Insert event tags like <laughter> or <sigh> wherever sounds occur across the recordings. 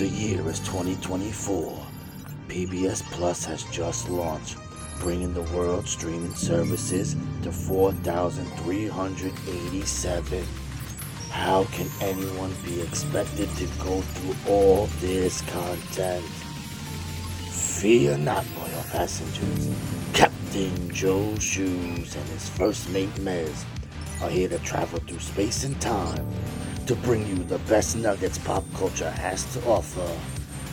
The year is 2024. PBS Plus has just launched, bringing the world's streaming services to 4,387. How can anyone be expected to go through all this content? Fear not, loyal passengers. Captain Joe Shoes and his first mate Mez are here to travel through space and time to bring you the best nuggets pop culture has to offer.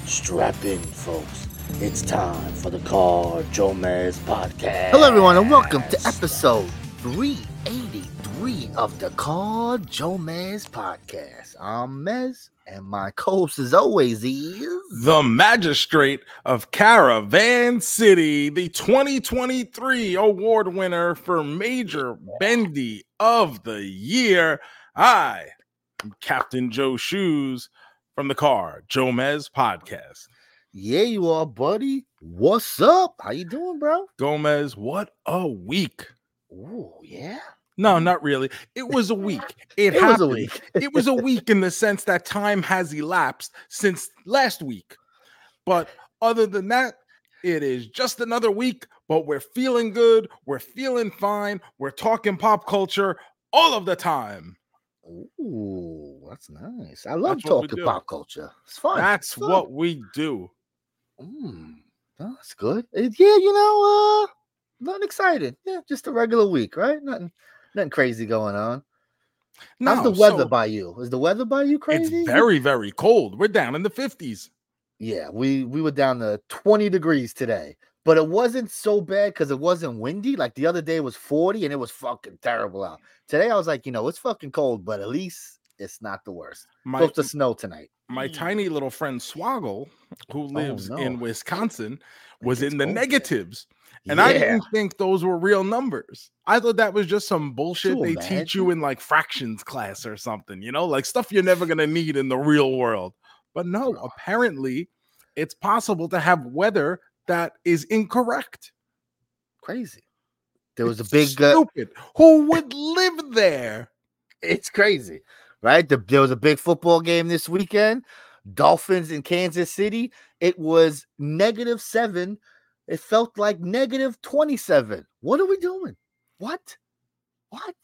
Strap in, folks. It's time for the Car Joe Mez podcast. Hello, everyone, and welcome to episode 383 of the Car Joe Mez podcast. I'm Mez, and my co-host, as always, is the magistrate of Caravan City, the 2023 award winner for Major Bendy of the Year. I am Captain Joe Shoes from the Car Joe Mez podcast. yeah, you are, buddy. What's up? How you doing, bro? Gomez, what a week. Ooh, yeah. No, not really. It was a week. <laughs> It, It was a week. it was a <laughs> week in the sense that time has elapsed since last week. But other than that, it is just another week, but we're feeling good. We're feeling fine. We're talking pop culture all of the time. Ooh, that's nice. I love That's talking pop culture. It's fun. That's It's fun. what we do. Mm, that's good. Yeah, you know, uh, nothing exciting. Yeah, just a regular week, right? Nothing, nothing crazy going on. How's the weather so by you? Is the weather by you crazy? It's very, very cold. We're down in the 50s. Yeah, we we were down to 20 degrees today, but it wasn't so bad because it wasn't windy. Like the other day was 40 and it was fucking terrible out. Today I was like, you know, it's fucking cold, but at least it's not the worst. My, Supposed to snow tonight. my mm. tiny little friend Swoggle, who oh, lives in Oh, no. Wisconsin, was in the cold there. negatives. And I didn't think those were real numbers. I thought that was just some bullshit you they teach you in like fractions class or something, you know, like stuff you're never going to need in the real world. But no, apparently it's possible to have weather that is incorrect. crazy. There was a It's big uh, stupid. Who would live there? it's crazy, right? The, there was a big football game this weekend. Dolphins in Kansas City. It was negative seven. It felt like negative 27. What are we doing? What? What?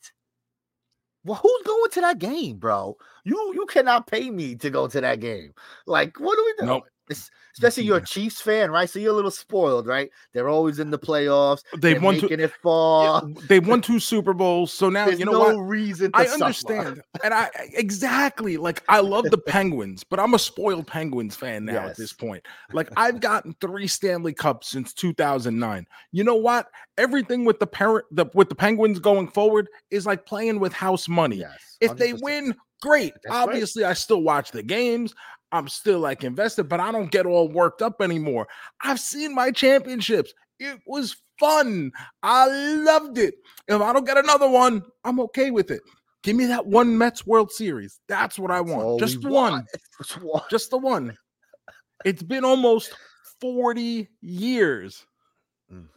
Well, who's going to that game, bro? You you cannot pay me to go to that game. Like, what are we doing? Nope. Es- Especially you're a Chiefs fan, right? So you're a little spoiled, right? They're always in the playoffs. They won to it <laughs> far. they won two Super Bowls. So now There's you know no what? reason to I understand, and I exactly like I love the Penguins, but I'm a spoiled Penguins fan now at this point. Like I've gotten three Stanley Cups since 2009. You know what? Everything with the parent, the with the Penguins going forward is like playing with house money. Yes. If they win, great. That's right. Obviously, I still watch the games. I'm still like invested, but I don't get all worked up anymore. I've seen my championships. It was fun. I loved it. If I don't get another one, I'm okay with it. Give me that one Mets World Series. That's what I want. we Just one. want. <laughs> Just one. Just the one. It's been almost 40 years. Mm.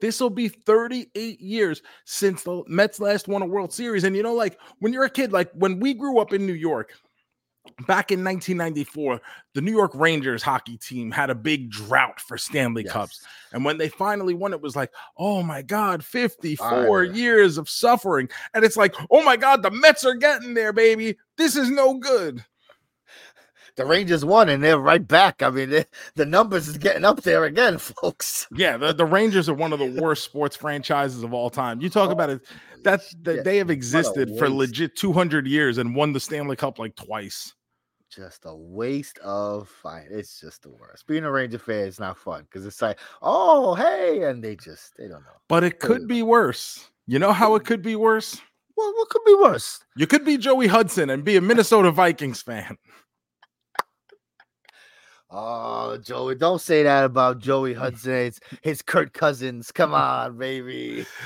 This will be 38 years since the Mets last won a World Series. And you know, like when you're a kid, like when we grew up in New York, back in 1994, the New York Rangers hockey team had a big drought for Stanley Cups. And when they finally won, it was like, oh my God, 54 Fire. years of suffering. And it's like, oh my God, the Mets are getting there, baby. This is no good. The Rangers won and they're right back. I mean, <laughs> the- numbers is getting up there again, <laughs> folks. Yeah, the, the Rangers are one of the <laughs> worst sports franchises of all time. You talk oh, about it, that's that they have existed for legit 200 years and won the Stanley Cup like twice. Just a waste of fine. It's just the worst. Being a Ranger fan is not fun because it's like, oh, hey, and they just they don't know. But it could be worse. You know how it could be worse? Well, what could be worse? You could be Joey Hudson and be a Minnesota Vikings fan. Oh, Joey, don't say that about Joey <laughs> Hudson. It's his Kirk Cousins. Come on, baby. <laughs>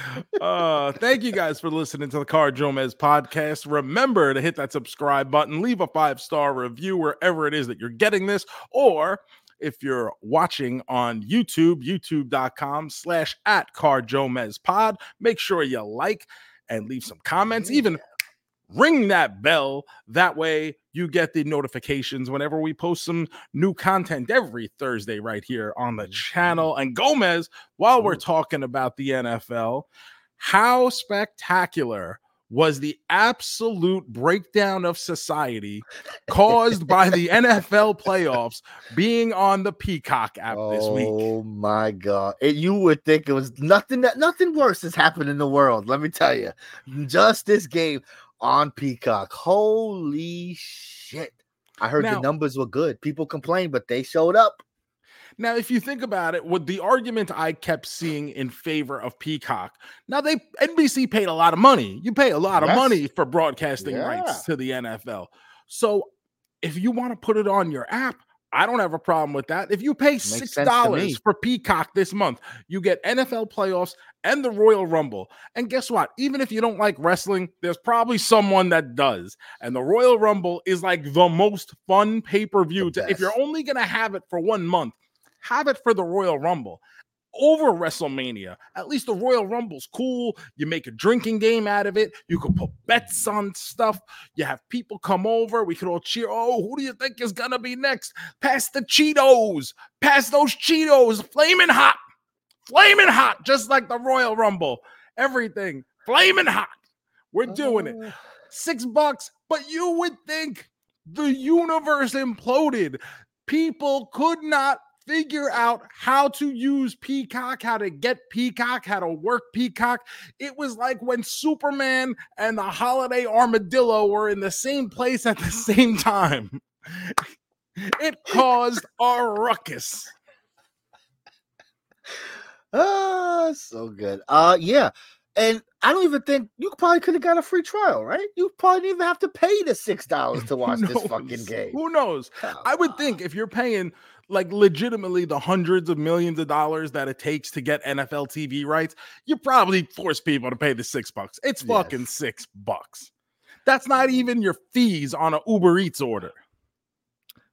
Uh, thank you guys for listening to the Car Jomez podcast. Remember to hit that subscribe button, leave a five star review wherever it is that you're getting this, or if you're watching on YouTube, youtube.com slash at Car Jomez pod, make sure you like and leave some comments, even ring that bell. That way you get the notifications whenever we post some new content every Thursday right here on the mm-hmm. channel. And Gomez, while we're talking about the NFL, how spectacular was the absolute breakdown of society caused by the <laughs> NFL playoffs being on the Peacock app this week. Oh my god! You would think it was nothing that nothing worse has happened in the world. Let me tell you, just this game on Peacock. Holy shit! I heard Now- the numbers were good. People complained, but they showed up. Now, if you think about it, what the argument I kept seeing in favor of Peacock, now they NBC paid a lot of money. You pay a lot of money for broadcasting Yeah. rights to the NFL. So if you want to put it on your app, I don't have a problem with that. If you pay six sense to me. dollars for Peacock this month, you get NFL playoffs and the Royal Rumble. And guess what? Even if you don't like wrestling, there's probably someone that does. And the Royal Rumble is like the most fun pay per view. If you're only gonna have it for one month, have it for the Royal Rumble over WrestleMania. At least the Royal Rumble's cool. You make a drinking game out of it. You can put bets on stuff. You have people come over. We can all cheer. Oh, who do you think is gonna be next? Pass the Cheetos. Pass those Cheetos. Flaming hot. Flaming hot, just like the Royal Rumble. Everything flaming hot. We're doing it Oh. six bucks, but you would think the universe imploded. People could not figure out how to use Peacock, how to get Peacock, how to work Peacock. It was like when Superman and the holiday armadillo were in the same place at the <laughs> same time. It <laughs> caused a ruckus. Ah, so good. Uh, yeah. And I don't even think you probably could have got a free trial, right? You probably didn't even have to pay the six <laughs> dollars to watch this fucking game. Who knows? I would think if you're paying like legitimately the hundreds of millions of dollars that it takes to get NFL TV rights, you probably force people to pay the six bucks. It's fucking Yes. six bucks. That's not even your fees on an Uber Eats order.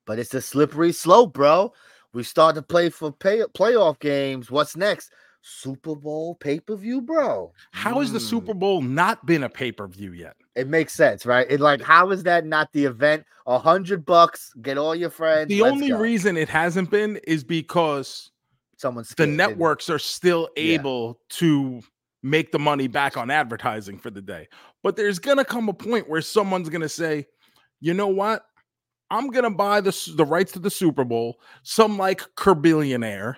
But it's a slippery slope, bro. We start to play for pay- playoff games. What's next? Super Bowl pay per view, bro. How has the Mm. Super Bowl not been a pay per view yet? It makes sense, right? It like how is that not the event? A hundred bucks, get all your friends. The only go. reason it hasn't been is because someone's the scared, didn't it? networks are still Yeah. able to make the money back on advertising for the day. But there's going to come a point where someone's going to say, you know what? I'm going to buy the, the rights to the Super Bowl, some like Kerbillionaire,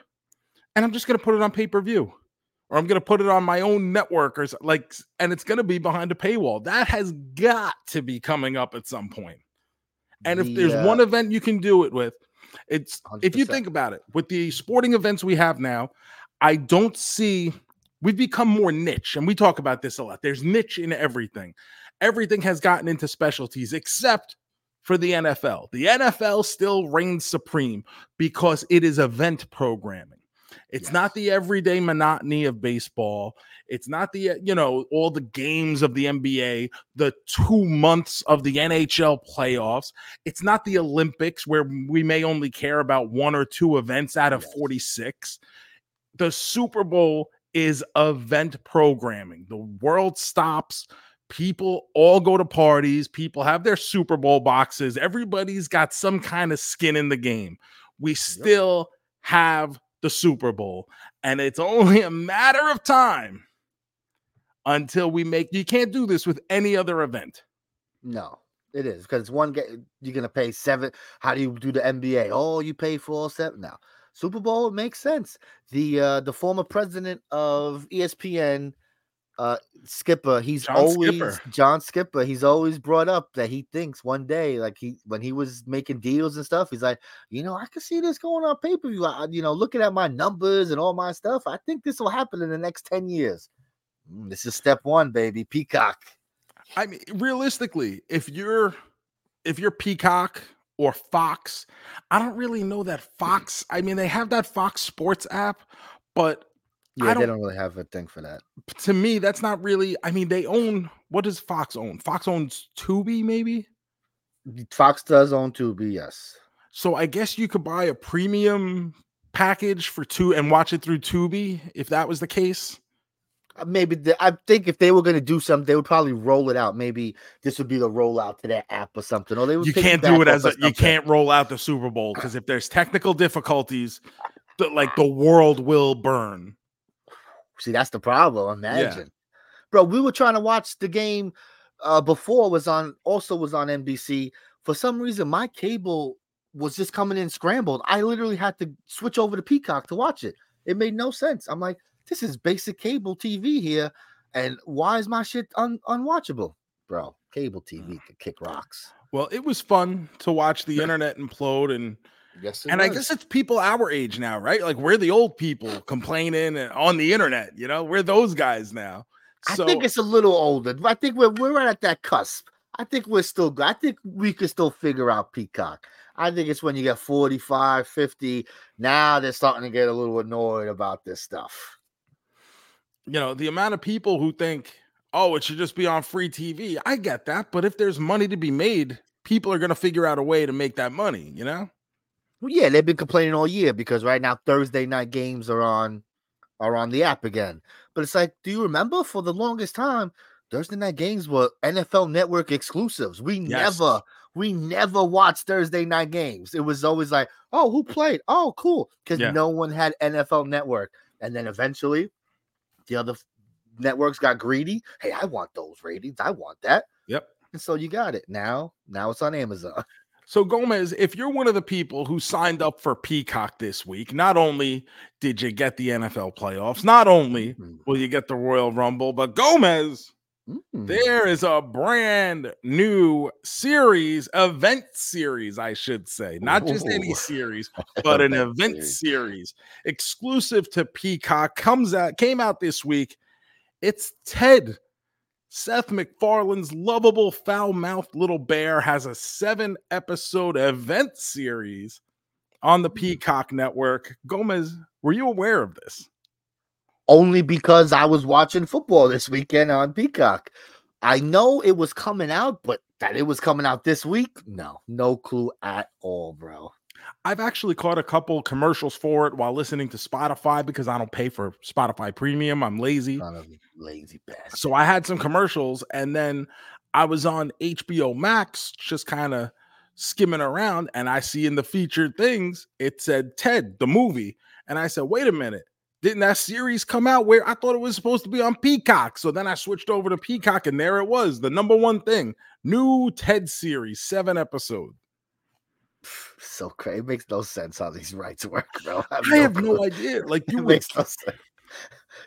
and I'm just going to put it on pay per view. Or I'm going to put it on my own network or like, and it's going to be behind a paywall. That has got to be coming up at some point. And if The, there's one event you can do it with, it's if you think about it, with the sporting events we have now, I don't see we've become more niche, and we talk about this a lot. There's niche in everything. Everything has gotten into specialties except for the NFL. The NFL still reigns supreme because it is event programming. It's not the everyday monotony of baseball. It's not the, uh, you know, all the games of the NBA, the two months of the NHL playoffs. It's not the Olympics where we may only care about one or two events out of Yes. 46. The Super Bowl is event programming. The world stops. People all go to parties. People have their Super Bowl boxes. Everybody's got some kind of skin in the game. We still have the Super Bowl, and it's only a matter of time until we make you can't do this with any other event. No, it is because it's one game. You're gonna pay seven. How do you do the NBA? Oh, you pay for all seven now. Super Bowl it makes sense. The uh the former president of ESPN, uh Skipper, he's John always Skipper. John Skipper. He's always brought up that he thinks one day, like he when he was making deals and stuff, he's like, you know, I can see this going on pay per view. You know, looking at my numbers and all my stuff, I think this will happen in the next ten years. Mm, This is step one, baby. Peacock. I mean, realistically, if you're if you're Peacock or Fox, I don't really know that Fox. I mean, they have that Fox Sports app, but I Yeah, they don't- don't really have a thing for that. to me, that's not really. I mean, they own what does Fox own? Fox owns Tubi, maybe. Fox does own Tubi, yes. So I guess you could buy a premium package for two and watch it through Tubi if that was the case. Uh, Maybe the, I think if they were going to do something, they would probably roll it out. Maybe this would be the rollout to their app or something. Or they would You can't do it as a, you can't roll out the Super Bowl because <coughs> if there's technical difficulties, the, like the world will burn. See, that's the problem. Imagine, bro. We were trying to watch the game uh before was on also was on NBC. For some reason, my cable was just coming in scrambled. I literally had to switch over to Peacock to watch it. It made no sense. I'm like, this is basic cable TV here, and why is my shit un- unwatchable, bro? Cable TV could kick rocks. Well, it was fun to watch the <laughs> internet implode and Yes, and I guess it's people our age now, right? Like we're the old people complaining on the internet, you know, we're those guys now. I think it's a little older. I think we're we're right at that cusp. I think we're still good. I think we could still figure out Peacock. I think it's when you get 45, 50. Now they're starting to get a little annoyed about this stuff. you know, the amount of people who think, oh, it should just be on free TV. I get that. But if there's money to be made, people are going to figure out a way to make that money, you know? Well, yeah, they've been complaining all year because right now Thursday night games are on are on the app again. But it's like, do you remember for the longest time, Thursday night games were NFL network exclusives. We Yes. never we never watched Thursday night games. It was always like, oh, who played? Oh, cool. Because Yeah. no one had NFL network. And then eventually the other networks got greedy. Hey, I want those ratings. I want that. Yep. And so you got it. Now, now it's on Amazon. So, Gomez, if you're one of the people who signed up for Peacock this week, not only did you get the NFL playoffs, not only Mm, will you get the Royal Rumble, but Gomez, mm. there is a brand new series, event series, I should say, not just any series, <laughs> but an Event series exclusive to Peacock comes out came out this week. It's Ted. Seth MacFarlane's lovable foul-mouthed little bear has a 7-episode event series on the mm. Peacock network. Gomez, were you aware of this? only because I was watching football this weekend on Peacock. I know it was coming out, but that it was coming out this week, no, no clue at all, bro. I've actually caught a couple commercials for it while listening to Spotify because I don't pay for Spotify Premium. I'm lazy. Son of a lazy bastard. So I had some commercials and then I was on HBO Max just kind of skimming around and I see in the featured things it said Ted the movie and I said wait a minute didn't that series come out where I thought it was supposed to be on Peacock so then I switched over to Peacock and there it was the number one thing new Ted series 7 episodes So crazy. It makes no sense how these rights <laughs> work, bro. I have no clue. idea like <laughs> you would makes no sense.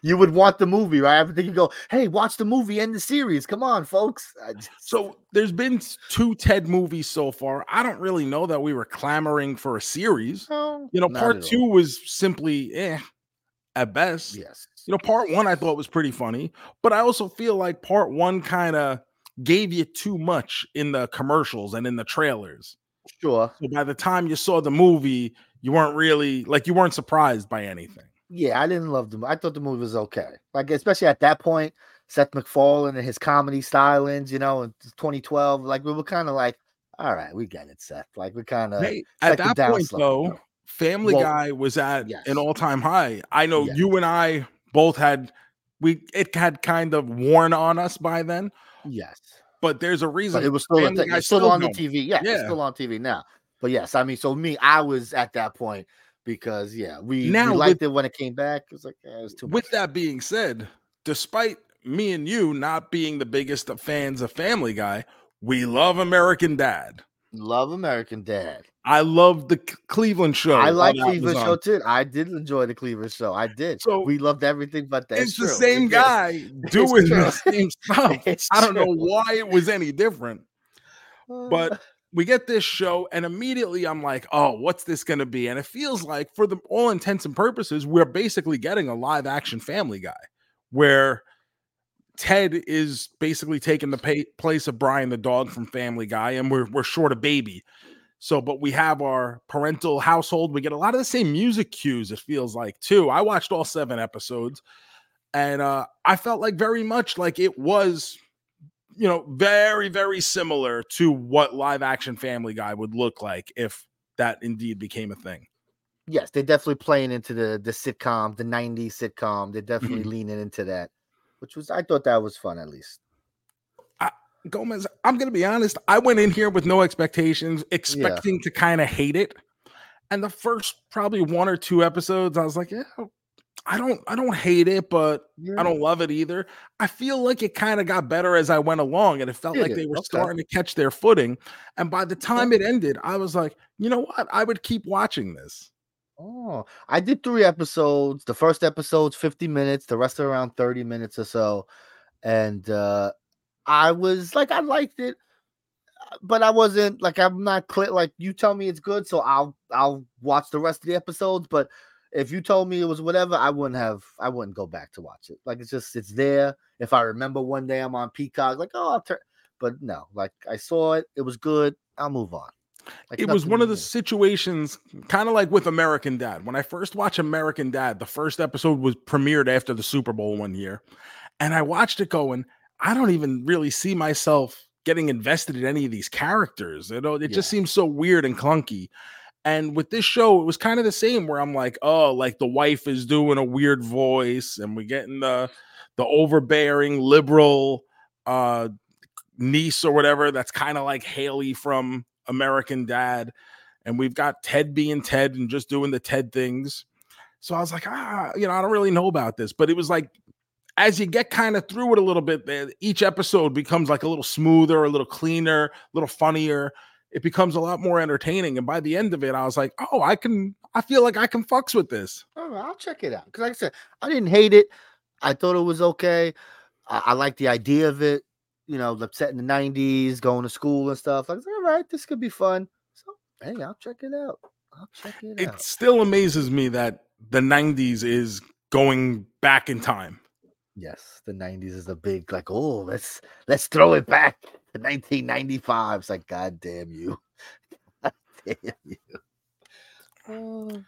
You would want the movie, right? I think you go, hey, watch the movie and the series. Come on, folks. Just- <laughs> So there's been two Ted movies so far. I don't really know that we were clamoring for a series. No, You know, part two was simply eh at best. Yes. You know, part one I thought was pretty funny, but I also feel like part one kind of gave you too much in the commercials and in the trailers. Sure. So by the time you saw the movie, you weren't really like you weren't surprised by anything. Yeah, I didn't love the movie. I thought the movie was okay. Like, especially at that point, Seth MacFarlane and his comedy stylings, you know, in 2012, like we were kind of like, all right, we get it, Seth. Like we kind of Hey, at that point though, you know. Family Well, Guy was at yes. an all-time high. I know Yes. you and I both had we it had kind of worn on us by then, yes, but there's a reason but it was still. It's still, still on the. TV. Yeah, it's Yeah. still on TV now. But yes, I mean, so me, I was at that point because yeah, we, Now we with- liked it when it came back. It was like, yeah, it was too With much. that being said, despite me and you not being the biggest of fans of Family Guy, we love American Dad. Love American Dad. I love the Cleveland show. I like Cleveland show too. I did enjoy the Cleveland show. I did. So, we loved everything but that. It's the true. Same guy <laughs> doing true. the same <laughs> stuff. It's I don't know why it was any different. Uh, But we get this show, and immediately I'm like, oh, what's this going to be? And it feels like, for the all intents and purposes, we're basically getting a live action Family Guy where Ted is basically taking the pa- place of Brian the dog from Family Guy, and we're, we're short a baby. So, but we have our parental household. We get a lot of the same music cues, it feels like, too. I watched all seven episodes, and uh, I felt like very much like it was you know, very, very similar to what live action Family Guy would look like if that indeed became a thing. yes, they're definitely playing into the the sitcom, the '90s sitcom. They're definitely Mm-hmm. leaning into that. which was I thought that was fun at least. Gomez, I'm gonna be honest. I went in here with no expectations, expecting to kind of hate it. And the first probably one or two episodes, I was like, yeah, I don't I don't hate it, but Yeah. I don't love it either. I feel like it kind of got better as I went along, and it felt like they were Okay. starting to catch their footing. And by the time it ended, I was like, you know what? I would keep watching this. Oh, I did three episodes. The first episode's 50 minutes, the rest are around 30 minutes or so. And uh I was like, I liked it, uh, but I wasn't like I'm not clear. Like you tell me it's good, so I'll I'll watch the rest of the episodes. But if you told me it was whatever, I wouldn't have I wouldn't go back to watch it. Like it's just it's there. If I remember one day I'm on Peacock, like, oh I'll turn but no, like I saw it, it was good, I'll move on. Like, it was one of the situations kind of like with American Dad. When I first watched American Dad, the first episode was premiered after the Super Bowl one year. And I watched it going, I don't even really see myself getting invested in any of these characters. You know, it just seems so weird and clunky. And with this show, it was kind of the same where I'm like, oh, like the wife is doing a weird voice, and we're getting the the overbearing liberal uh niece or whatever that's kind of like Haley from American Dad. And we've got Ted being Ted and just doing the Ted things. So I was like, ah, you know, I don't really know about this. But it was like, as you get kind of through it a little bit, each episode becomes like a little smoother, a little cleaner, a little funnier. It becomes a lot more entertaining. And by the end of it, I was like, oh, I can, I feel like I can fucks with this. Oh, right, I'll check it out. Because, like I said, I didn't hate it. I thought it was okay. I, I like the idea of it. You know, the set in the '90s, going to school and stuff. I was like, all right, this could be fun. So, hey, I'll check it out. I'll check it It out. It still amazes me that the 90s is going back in time. Yes, the '90s is a big like. Oh, let's let's throw it back to 1995. It's like, God damn you, <laughs> God damn you. Oh,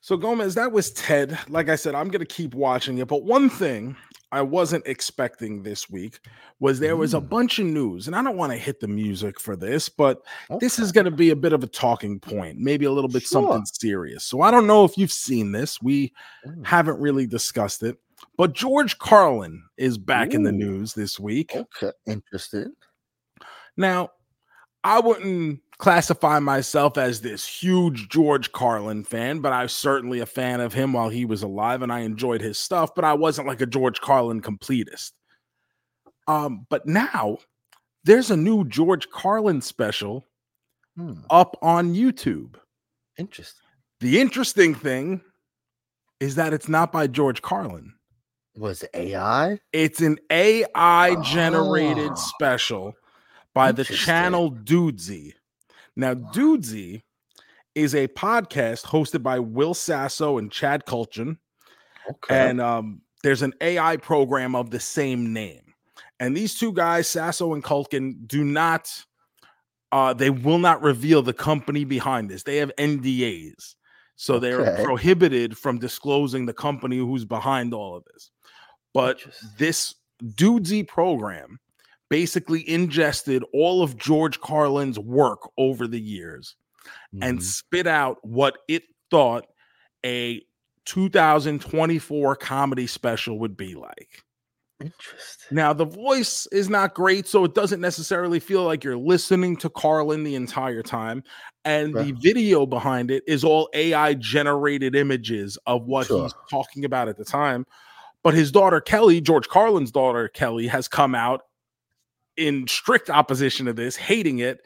So Gomez, that was Ted. Like I said, I'm gonna keep watching it. But one thing I wasn't expecting this week was there was a Mm. bunch of news, and I don't want to hit the music for this, but this is gonna be a bit of a talking point, maybe a little bit Sure. something serious. So I don't know if you've seen this. We Mm. haven't really discussed it, but George Carlin is back in the news this week. okay. Interested. Now, I wouldn't classify myself as this huge George Carlin fan, but I was certainly a fan of him while he was alive and I enjoyed his stuff, but I wasn't like a George Carlin completist. Um, but now there's a new George Carlin special Hmm. up on YouTube. Interesting. The interesting thing is that it's not by George Carlin. Was AI? It's an AI generated Oh. special by the channel Dudesy. Now, Dudesy is a podcast hosted by Will Sasso and Chad Kultgen, Okay. and um, there's an AI program of the same name. And these two guys, Sasso and Kultgen, do not, uh, they will not reveal the company behind this. They have NDAs. So they're Okay. prohibited from disclosing the company who's behind all of this. But this Dudesy program basically ingested all of George Carlin's work over the years and Mhm. spit out what it thought a 2024 comedy special would be like. Interesting. Now, the voice is not great, so it doesn't necessarily feel like you're listening to Carlin the entire time. And the video behind it is all AI generated images of what Sure. he's talking about at the time. But his daughter, Kelly, George Carlin's daughter, Kelly, has come out in strict opposition to this, hating it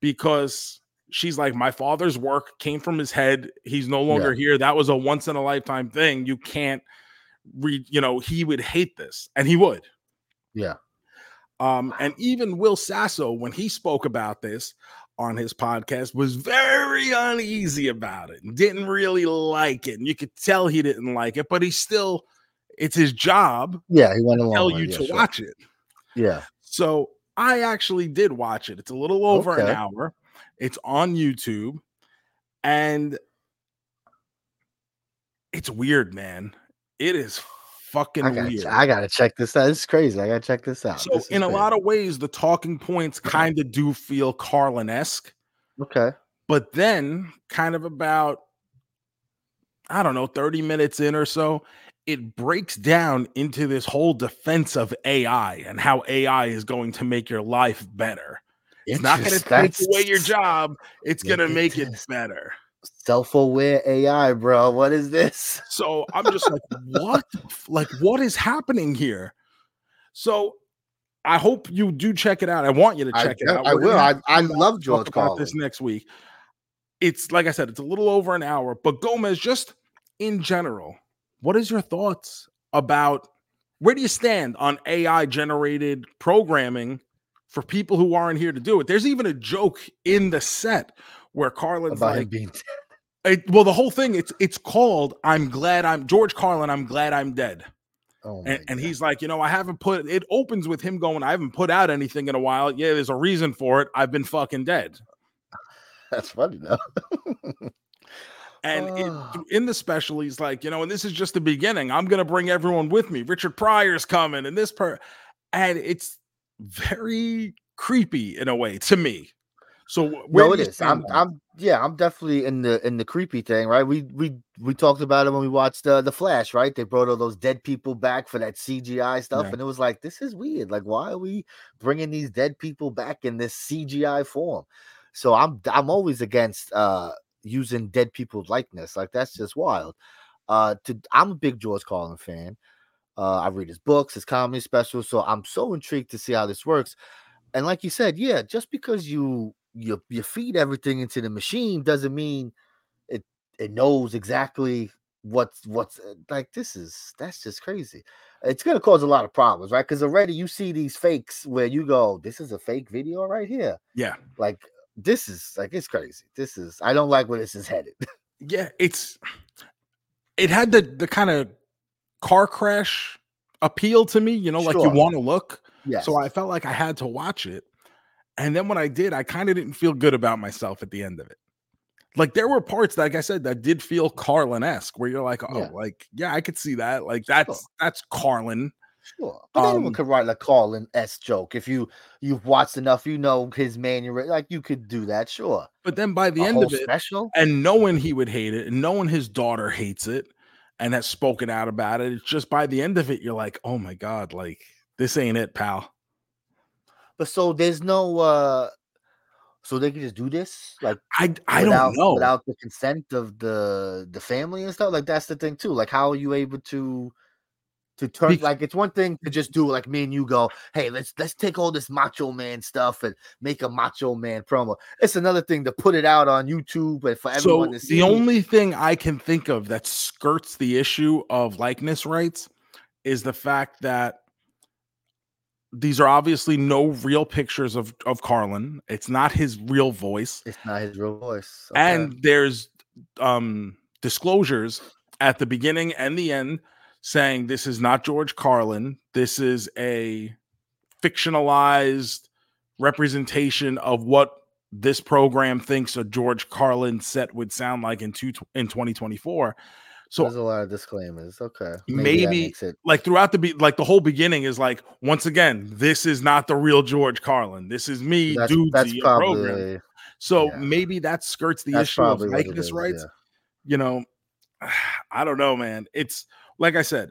because she's like, My father's work came from his head. He's no longer here. That was a once in a lifetime thing. You can't read, you know, he would hate this, and he would. Yeah. Um, and even Will Sasso, when he spoke about this on his podcast, was very uneasy about it and didn't really like it. And you could tell he didn't like it, but he still, it's his job Yeah, he went along. to tell you yeah, to sure. watch it. Yeah. So I actually did watch it. It's a little over an hour. It's on YouTube, and it's weird, man. It is fucking I gotta, weird. I gotta check this out. This is crazy. I gotta check this out. so, This in a crazy. lot of ways, the talking points kind of do feel Carlin esque. okay. But then, kind of about, I don't know, 30 minutes in or so, it breaks down into this whole defense of AI and how AI is going to make your life better. It's not going to take away your job. It's going to make it better. Self-aware AI, bro. What is this? So I'm just like, what? Like, what is happening here? So I hope you do check it out. I want you to check I, it out. I will. I, I love George about this next week. It's like I said, it's a little over an hour, but Gomez, just in general, what is your thoughts about where do you stand on AI generated programming for people who aren't here to do it? There's even a joke in the set where Carlin's about like, being it, well, the whole thing it's it's called "I'm glad I'm George Carlin." I'm glad I'm dead. Oh and, and he's like, you know, I haven't put it opens with him going, I haven't put out anything in a while. Yeah, there's a reason for it. I've been fucking dead. <laughs> That's funny though. <laughs> and it, in the special, he's like, you know, and this is just the beginning. I'm gonna bring everyone with me. Richard Pryor's coming, and this per and it's very creepy in a way to me. So no, it is. I'm, I'm, yeah, I'm definitely in the in the creepy thing, right? We we we talked about it when we watched uh, the Flash, right? They brought all those dead people back for that CGI stuff, yeah. and it was like, this is weird. Like, why are we bringing these dead people back in this CGI form? So I'm I'm always against uh using dead people's likeness. Like that's just wild. Uh, to I'm a big George Carlin fan. Uh, I read his books, his comedy specials, so I'm so intrigued to see how this works. And like you said, yeah, just because you you you feed everything into the machine doesn't mean it it knows exactly what's what's uh, like this is that's just crazy it's going to cause a lot of problems right because already you see these fakes where you go this is a fake video right here yeah like this is like it's crazy this is i don't like where this is headed <laughs> yeah it's it had the the kind of car crash appeal to me you know sure. like you want to look yeah so i felt like i had to watch it and then when I did, I kind of didn't feel good about myself at the end of it. Like there were parts, like I said, that did feel Carlin esque, where you're like, oh, yeah. like yeah, I could see that. Like that's sure. that's Carlin. Sure, but um, anyone could write a Carlin s joke if you you've watched enough. You know his manual, like you could do that, sure. But then by the a end of it, special? and knowing he would hate it, and knowing his daughter hates it, and has spoken out about it, it's just by the end of it, you're like, oh my god, like this ain't it, pal. But so there's no uh so they can just do this like I I without, don't know without the consent of the the family and stuff. Like that's the thing too. Like how are you able to to turn Be- like it's one thing to just do like me and you go, hey, let's let's take all this macho man stuff and make a macho man promo. It's another thing to put it out on YouTube and for everyone so to see. The only thing I can think of that skirts the issue of likeness rights is the fact that these are obviously no real pictures of of Carlin. It's not his real voice. It's not his real voice. Okay. And there's um disclosures at the beginning and the end saying this is not George Carlin. This is a fictionalized representation of what this program thinks a George Carlin set would sound like in two in 2024. So there's a lot of disclaimers. Okay, maybe, maybe it... like throughout the be like the whole beginning is like once again, this is not the real George Carlin. This is me, that's, that's probably, program. So yeah. maybe that skirts the that's issue of likeness rights. Yeah. You know, <sighs> I don't know, man. It's like I said,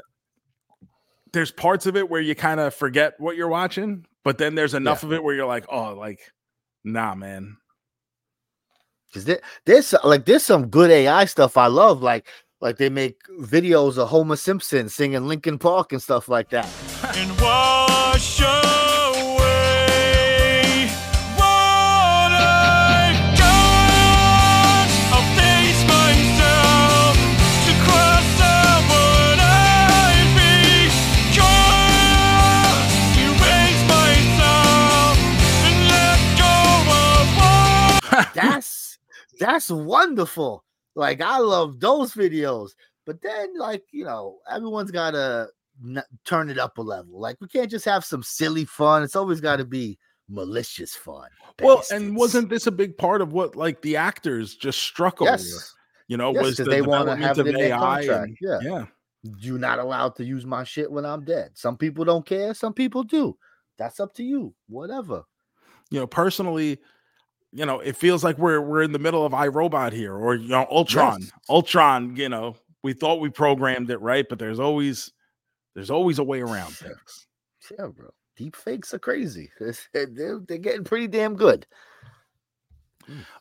there's parts of it where you kind of forget what you're watching, but then there's enough yeah. of it where you're like, oh, like, nah, man. Cause there, there's like there's some good AI stuff I love. Like like they make videos of Homer Simpson singing Linkin Park and stuff like that. That's wonderful. Like I love those videos, but then like you know everyone's got to n- turn it up a level. Like we can't just have some silly fun. It's always got to be malicious fun. Well, and wasn't this a big part of what like the actors just struck yes. over? You know, yes, was the they want to have it in their contract. And, yeah, yeah. You're not allowed to use my shit when I'm dead. Some people don't care. Some people do. That's up to you. Whatever. You know, personally, you know, it feels like we're we're in the middle of iRobot here, or you know, Ultron, yes. Ultron, you know, we thought we programmed it right, but there's always there's always a way around things. Yeah, bro. Deep fakes are crazy. <laughs> They're, they're getting pretty damn good.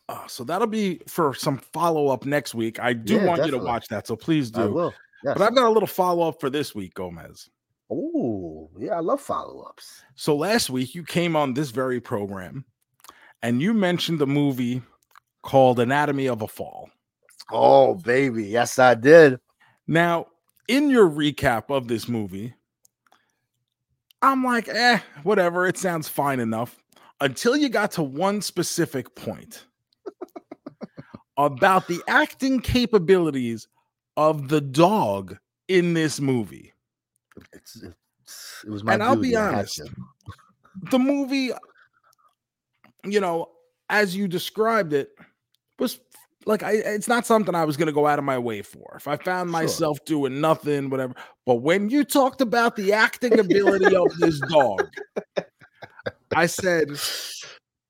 Uh, so that'll be for some follow up next week. I do Yeah, want you to watch that, so please do. Yes. But I've got a little follow up for this week, Gomez. Oh, yeah, I love follow ups. So last week you came on this very program and you mentioned the movie called Anatomy of a Fall. Oh, baby. Yes, I did. Now, in your recap of this movie, I'm like, eh, whatever. It sounds fine enough until you got to one specific point <laughs> about the acting capabilities of the dog in this movie. It's, it's, it was my And I'll be duty. I had honest, the movie, you know, as you described it, was like I it's not something I was gonna go out of my way for. If I found Sure. myself doing nothing, whatever. But when you talked about the acting ability of this dog, I said,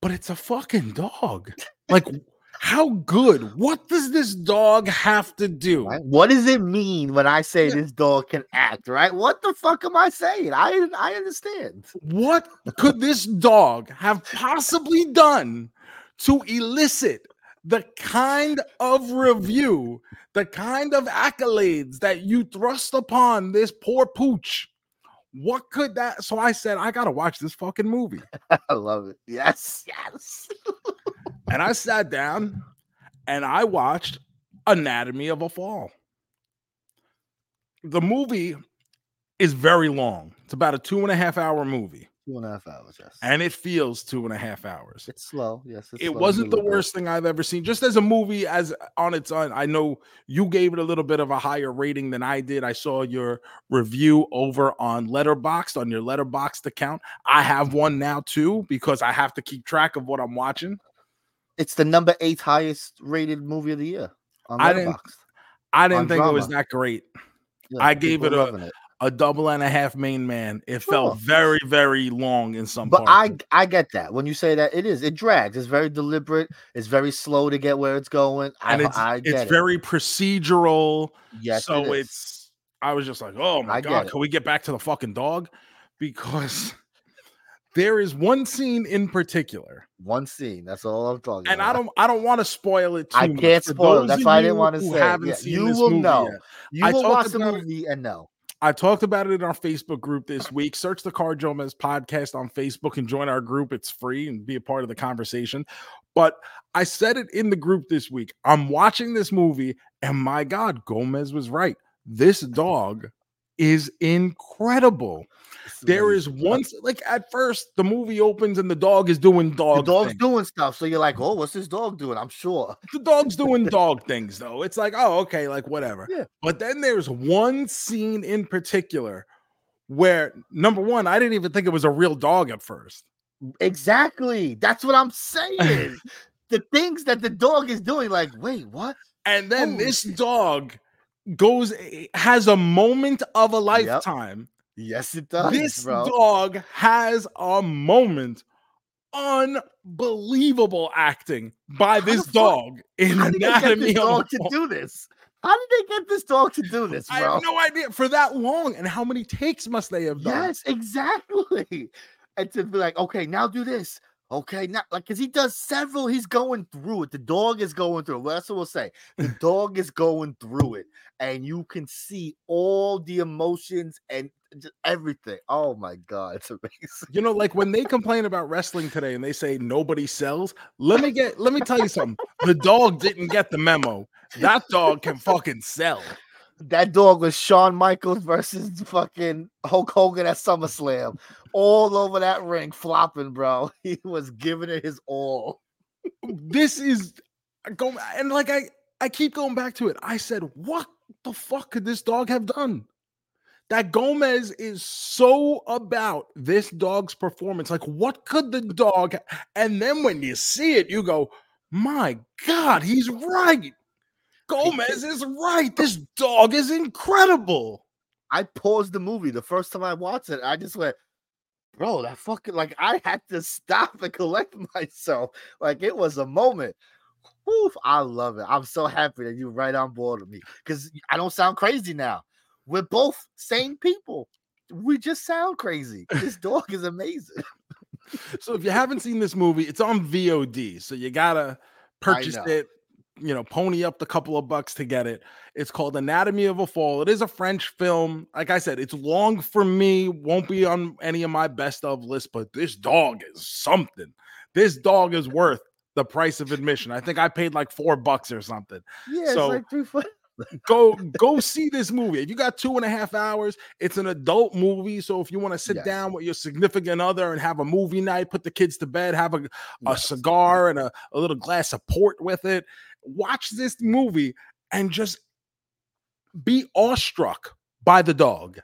but it's a fucking dog. Like, how good? What does this dog have to do? Right? What does it mean when I say Yeah. this dog can act? Right? What the fuck am I saying? I I understand. What could this dog have possibly done to elicit the kind of review, the kind of accolades that you thrust upon this poor pooch? What could that? So I said, I gotta watch this fucking movie. <laughs> I love it. Yes, yes. <laughs> And I sat down and I watched Anatomy of a Fall. The movie is very long. It's about a two and a half hour movie, Two and a half hours. Yes. and it feels two and a half hours. it's slow. Yes. It's it slow, wasn't the worst thing I've ever seen. Just as a movie, as on its own, I know you gave it a little bit of a higher rating than I did. I saw your review over on Letterboxd on your Letterboxd account. I have one now too because I have to keep track of what I'm watching. It's the number eight highest rated movie of the year. On I didn't- I didn't think it was that great. Yeah, I gave it a- it. A double and a half main man. It felt very, very long in some But parts. I I get that when you say that it is it drags. It's very deliberate. It's very slow to get where it's going. I, and it's I get it's it. very procedural. yes. so it it's I was just like, oh my I god, can we get back to the fucking dog? Because there is one scene in particular, one scene. That's all I'm talking about. and about. I don't I don't want to spoil it too I much. can't spoil it. That's why I didn't want to say. Yeah, you will know. yet. You I will watch the movie and know. I talked about it in our Facebook group this week. Search the Car Jomez podcast on Facebook and join our group. It's free and be a part of the conversation. But I said it in the group this week. I'm watching this movie, and my God, Gomez was right. This dog is incredible. There is one like at first the movie opens and the dog is doing dog. The dog's things. doing stuff, so you're like, "Oh, what's this dog doing?" I'm sure. the dog's doing <laughs> dog things though. It's like, oh, okay, like whatever. Yeah. But then there's one scene in particular where number one, I didn't even think it was a real dog at first. Exactly. That's what I'm saying. <laughs> the things that the dog is doing, like, wait, what? And then this shit. dog goes eh, has a moment of a lifetime. Yes, it does, this bro. dog has a moment. Unbelievable acting by this dog in How did they get Anatomy this of a dog to do this? How did they get this dog to do this, I have no idea for that long. And how many takes must they have done? Yes, exactly. And to be like, okay, now do this. Okay, now like because he does several, he's going through it. The dog is going through it. Well, that's what we'll say. The dog is going through it, and you can see all the emotions and everything. Oh my god, it's amazing. <laughs> You know, like when they complain about wrestling today and they say nobody sells, let me get let me tell you something. The dog didn't get the memo. That dog can fucking sell. That dog was Shawn Michaels versus fucking Hulk Hogan at SummerSlam, all over that ring, flopping, bro. <laughs> He was giving it his all. This is go and like I I keep going back to it. I said, what the fuck could this dog have done? That Gomez is so about this dog's performance. Like, what could the dog? And then when you see it, you go, my God, he's right. Gomez is right. This dog is incredible. I paused the movie the first time I watched it. I just went, bro, that fucking like I had to stop and collect <laughs> myself. Like it was a moment. Woof, I love it. I'm so happy that you're right on board with me because I don't sound crazy now. We're both sane people. We just sound crazy. This <laughs> dog is amazing. so if you haven't seen this movie, it's on VOD. So you gotta purchase it, you know, pony up the couple of bucks to get it. It's called Anatomy of a Fall. It is a French film. Like I said, it's long for me, won't be on any of my best of lists, but this dog is something. This dog is worth the price of admission. I think I paid like four bucks or something. Yeah, So- it's like three foot. Go <laughs> go see this movie. If you got two and a half hours, it's an adult movie. So if you want to sit Yes. down with your significant other and have a movie night, put the kids to bed, have a, a Yes. cigar and a, a little glass of port with it, watch this movie and just be awestruck by the dog.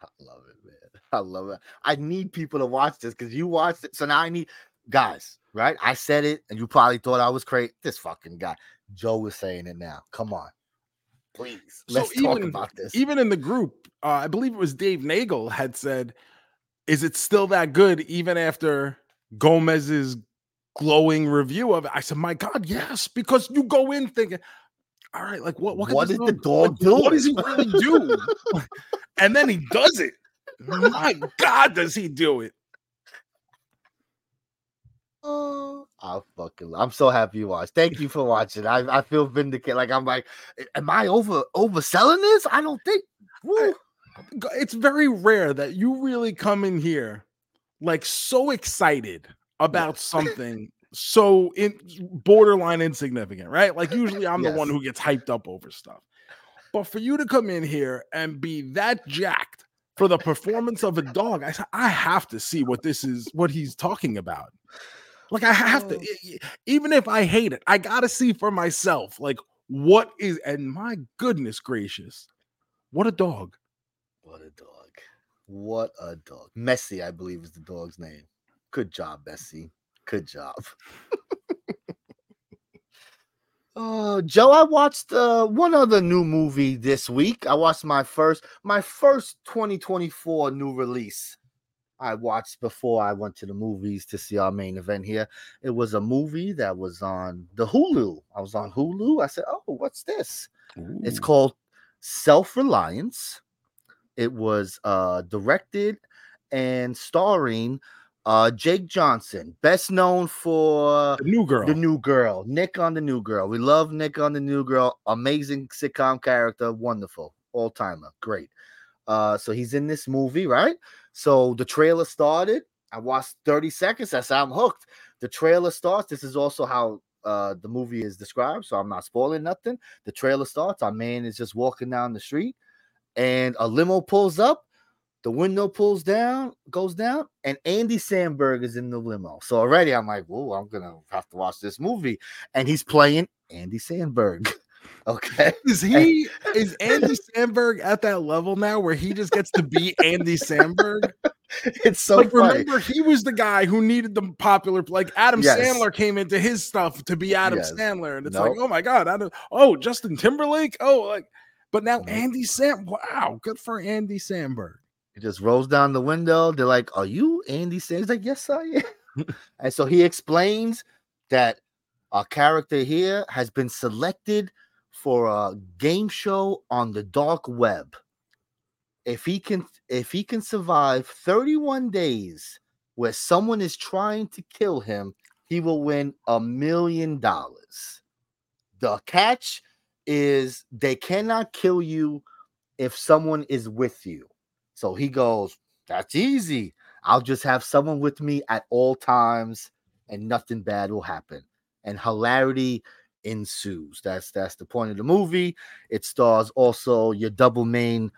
I love it, man. I love it. I need people to watch this because you watched it. So now I need guys, right? I said it, and you probably thought I was crazy. This fucking guy. Joe is saying it now. Come on. Please. Let's talk even- about this. Even in the group, uh, I believe it was Dave Nagel had said, "Is it still that good even after Gomez's glowing review of it?" I said, "My God, yes!" Because you go in thinking, "All right, like what? What, What this did the like, dog do? What does he really do?" <laughs> and then he does it. My God, does he do it? Oh, I fucking I'm so happy you watched. Thank you for watching. I, I feel vindicated. Like I'm like, am I over overselling this? I don't think. Woo. G- It's very rare that you really come in here like so excited about Yes. something so in borderline insignificant, right? Like usually I'm the one who gets hyped up over stuff. But for you to come in here and be that jacked for the performance of a dog, I said, I have to see what this is, what he's talking about. Like I have to, Oh. even if I hate it, I gotta see for myself. Like what is, and my goodness gracious, what a dog! What a dog. What a dog. Messi, I believe, is the dog's name. Good job, Bessie. Good job. Uh, <laughs> Joe, I watched uh, one other new movie this week. I watched my first, my first 2024 new release. I watched before I went to the movies to see our main event here. It was a movie that was on the Hulu. I was on Hulu. I said, "Oh, what's this?" It's called Self Reliance. It was uh, directed and starring uh, Jake Johnson, best known for the new girl. the new girl, Nick on the new girl. We love Nick on the new girl. Amazing sitcom character, wonderful, all timer, great. Uh, so he's in this movie, right? So the trailer started. I watched 30 seconds. That's how I'm hooked. The trailer starts. This is also how uh the movie is described, so I'm not spoiling nothing. The trailer starts. Our man is just walking down the street, and a limo pulls up. The window pulls down, goes down, and Andy Samberg is in the limo. So already I'm like, whoa, I'm gonna have to watch this movie. And he's playing Andy Samberg. <laughs> okay. Is he is Andy Samberg at that level now where he just gets to be Andy Samberg? <laughs> It's so like funny. remember he was the guy who needed the popular like Adam Yes. Sandler came into his stuff to be Adam Yes. Sandler and it's like oh my god Adam oh Justin Timberlake oh like but now Andy Sam wow good for Andy Samberg He just rolls down the window. They're like, Are you Andy Samberg? He's like, Yes, I am. <laughs> <laughs> and so he explains that a character here has been selected for a game show on the dark web. If he can if he can survive 31 days where someone is trying to kill him, he will win a million dollars. The catch is they cannot kill you if someone is with you. So he goes, That's easy. I'll just have someone with me at all times and nothing bad will happen. And hilarity ensues. That's that's the point of the movie. It stars also your double main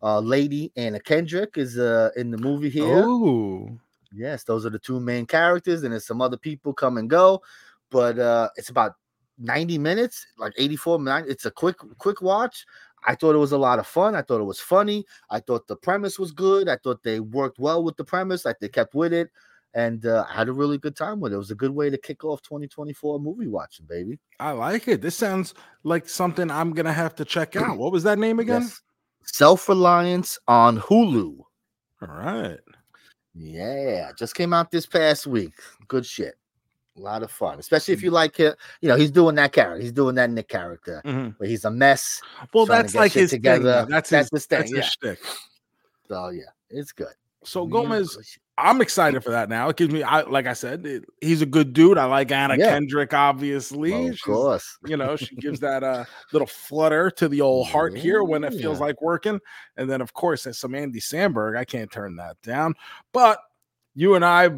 uh lady Anna Kendrick is uh in the movie here. oh Yes, those are the two main characters, and there's some other people come and go, but uh it's about 90 minutes, like 84 minutes. It's a quick, quick watch. I thought it was a lot of fun. I thought it was funny. I thought the premise was good. I thought they worked well with the premise, like they kept with it. And uh, I had a really good time with it. It was a good way to kick off 2024 movie watching, baby. I like it this sounds like something I'm gonna have to check out what was that name again Yes. Self Reliance on Hulu. all right Yeah, just came out this past week. Good shit. A lot of fun, especially if you like it. You know, he's doing that character. He's doing that Nick character Mhm. where he's a mess. Well, that's like his together. together. That's, That's his, his thing, That's yeah. So yeah, it's good. So Gomez. I'm excited for that now. It gives me, I like I said, it, he's a good dude. I like Anna Yeah. Kendrick, obviously. Well, of She's- course. you know, she gives <laughs> that uh little flutter to the old heart here when it feels like working. And then, of course, there's some Andy Samberg. I can't turn that down. But you and I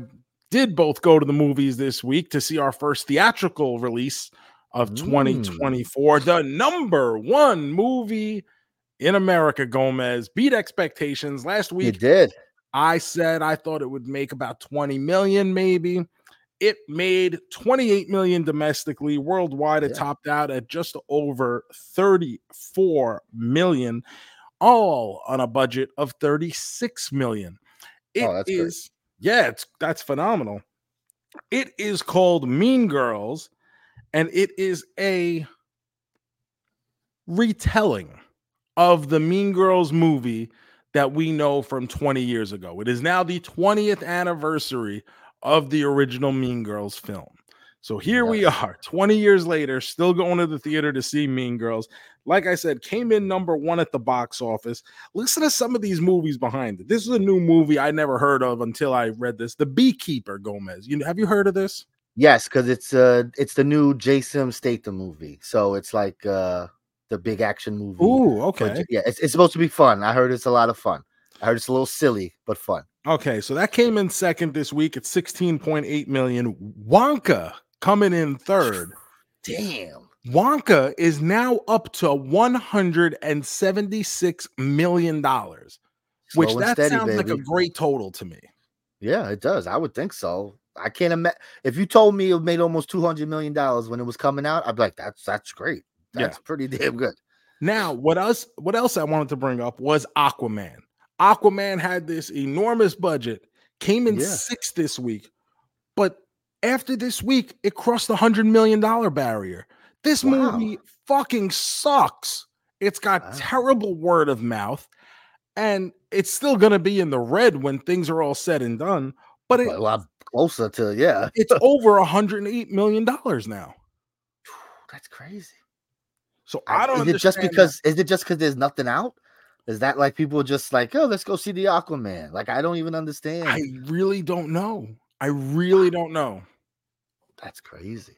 did both go to the movies this week to see our first theatrical release of Mm. 2024, the number one movie in America. Gomez beat expectations last week. week. did. I said I thought it would make about 20 million, maybe. It made 28 million domestically. Worldwide, it Yeah. topped out at just over 34 million, all on a budget of 36 million. It Oh, that's great. is, yeah, it's that's phenomenal. It is called Mean Girls, and it is a retelling of the Mean Girls movie that we know from 20 years ago. It is now the 20th anniversary of the original Mean Girls film. So here we <laughs> are, 20 years later, still going to the theater to see Mean Girls. Like I said, came in number one at the box office. Listen to some of these movies behind it. This is a new movie I never heard of until I read this. The Beekeeper Gomez. You have you heard of this? Yes, because it's uh it's the new Jason Statham movie. So it's like uh the big action movie. Ooh, okay. J- yeah, it's, it's supposed to be fun. I heard it's a lot of fun. I heard it's a little silly, but fun. Okay, so that came in second this week at 16.8 million. Wonka coming in third. Damn. Wonka is now up to 176 million dollars, which Slow that steady, sounds like a great total to me. Yeah, it does. I would think so. I can't imagine if you told me it made almost two hundred million dollars when it was coming out. I'd be like, that's that's great. Yeah. That's pretty damn good. Now, what else what else I wanted to bring up was Aquaman. Aquaman had this enormous budget, came in Yeah. sixth this week, after this week, it crossed the hundred million dollar barrier. This Wow. movie fucking sucks. It's got Wow. terrible word of mouth, and it's still gonna be in the red when things are all said and done. But it, a lot closer to yeah. <laughs> it's over a hundred and eight million dollars now. That's crazy. So I don't Is it just because is it just because there's nothing out? Is that like people just like, oh, let's go see the Aquaman? Like, I don't even understand. I really don't know. I really don't know. That's crazy.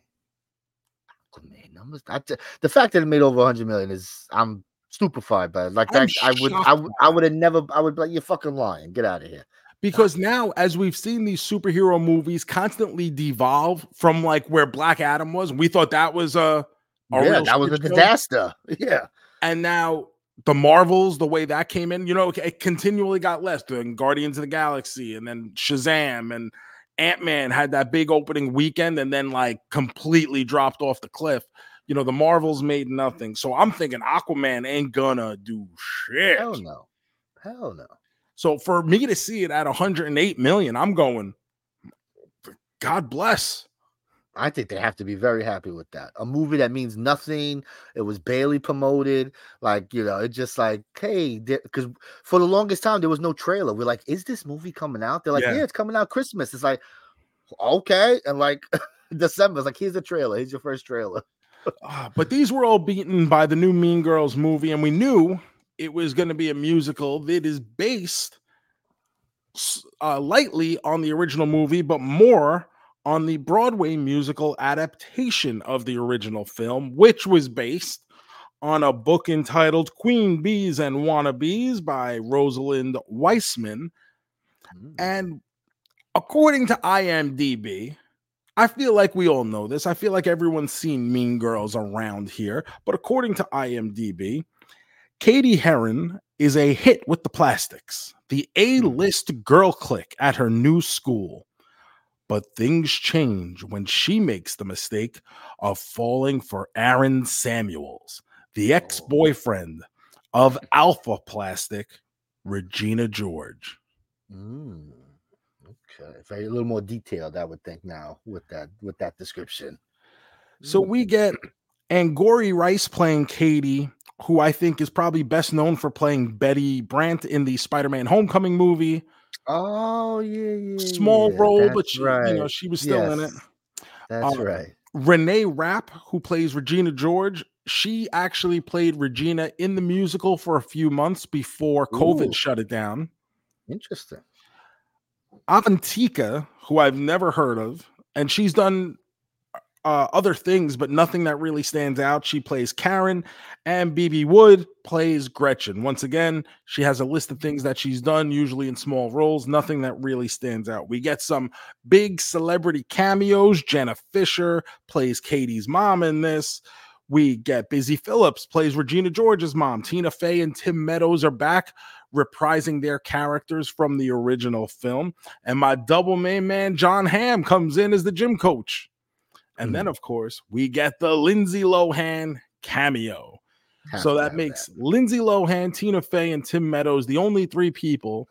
Aquaman numbers. I, t- the fact that it made over 100 million is I'm stupefied by it. Like that, I would, I would, I would have never. I would be like, you're fucking lying. Get out of here. because now as we've seen these superhero movies constantly devolve from like where black adam was we thought that was a, a yeah, that was a disaster. <laughs> Yeah, and now the marvels the way that came in you know it continually got less then guardians of the galaxy and then shazam and ant-man had that big opening weekend and then like completely dropped off the cliff. You know the marvels made mm-hmm. nothing. So i'm thinking aquaman ain't gonna do shit. Hell no, hell no. So for me to see it at 108 million, I'm going, God bless. I think they have to be very happy with that. A movie that means nothing. It was barely promoted. Like, you know, it's just like, hey, because for the longest time, there was no trailer. We're like, is this movie coming out? They're like, Yeah. yeah, it's coming out Christmas. It's like, okay. And like, <laughs> December, it's like, here's a trailer. Here's your first trailer. Ah, but these were all beaten by the new Mean Girls movie, and we knew it was going to be a musical that is based uh, lightly on the original movie, but more on the Broadway musical adaptation of the original film, which was based on a book entitled Queen Bees and Wannabes by Rosalind Wiseman. Mm. And according to IMDb, I feel like we all know this. I feel like everyone's seen Mean Girls around here. But according to IMDb, Cady Heron is a hit with the plastics, the A list girl clique at her new school. But things change when she makes the mistake of falling for Aaron Samuels, the ex boyfriend of <laughs> Alpha Plastic, Regina George. Mm. Okay. Very a little more detailed, I would think now with that with that description. So Mm. we get Angourie Rice playing Cady, who I think is probably best known for playing Betty Brant in the Spider-Man Homecoming movie. Oh yeah, yeah. Small yeah, role, but she, you know, she was still in it. That's Um, right. Renee Rapp, who plays Regina George, she actually played Regina in the musical for a few months before COVID Ooh. shut it down. Interesting. Avantika, who I've never heard of, and she's done uh, other things, but nothing that really stands out. She plays Karen, and Bebe Wood plays Gretchen. Once again, she has a list of things that she's done, usually in small roles, nothing that really stands out. We get some big celebrity cameos. Jenna Fischer plays Cady's mom in this. We get Busy Philipps plays Regina George's mom. Tina Fey and Tim Meadows are back reprising their characters from the original film. And my double main man, Jon Hamm, comes in as the gym coach. And then, of course, we get the Lindsay Lohan cameo. Have so that makes Lindsay Lohan, Tina Fey, and Tim Meadows the only three people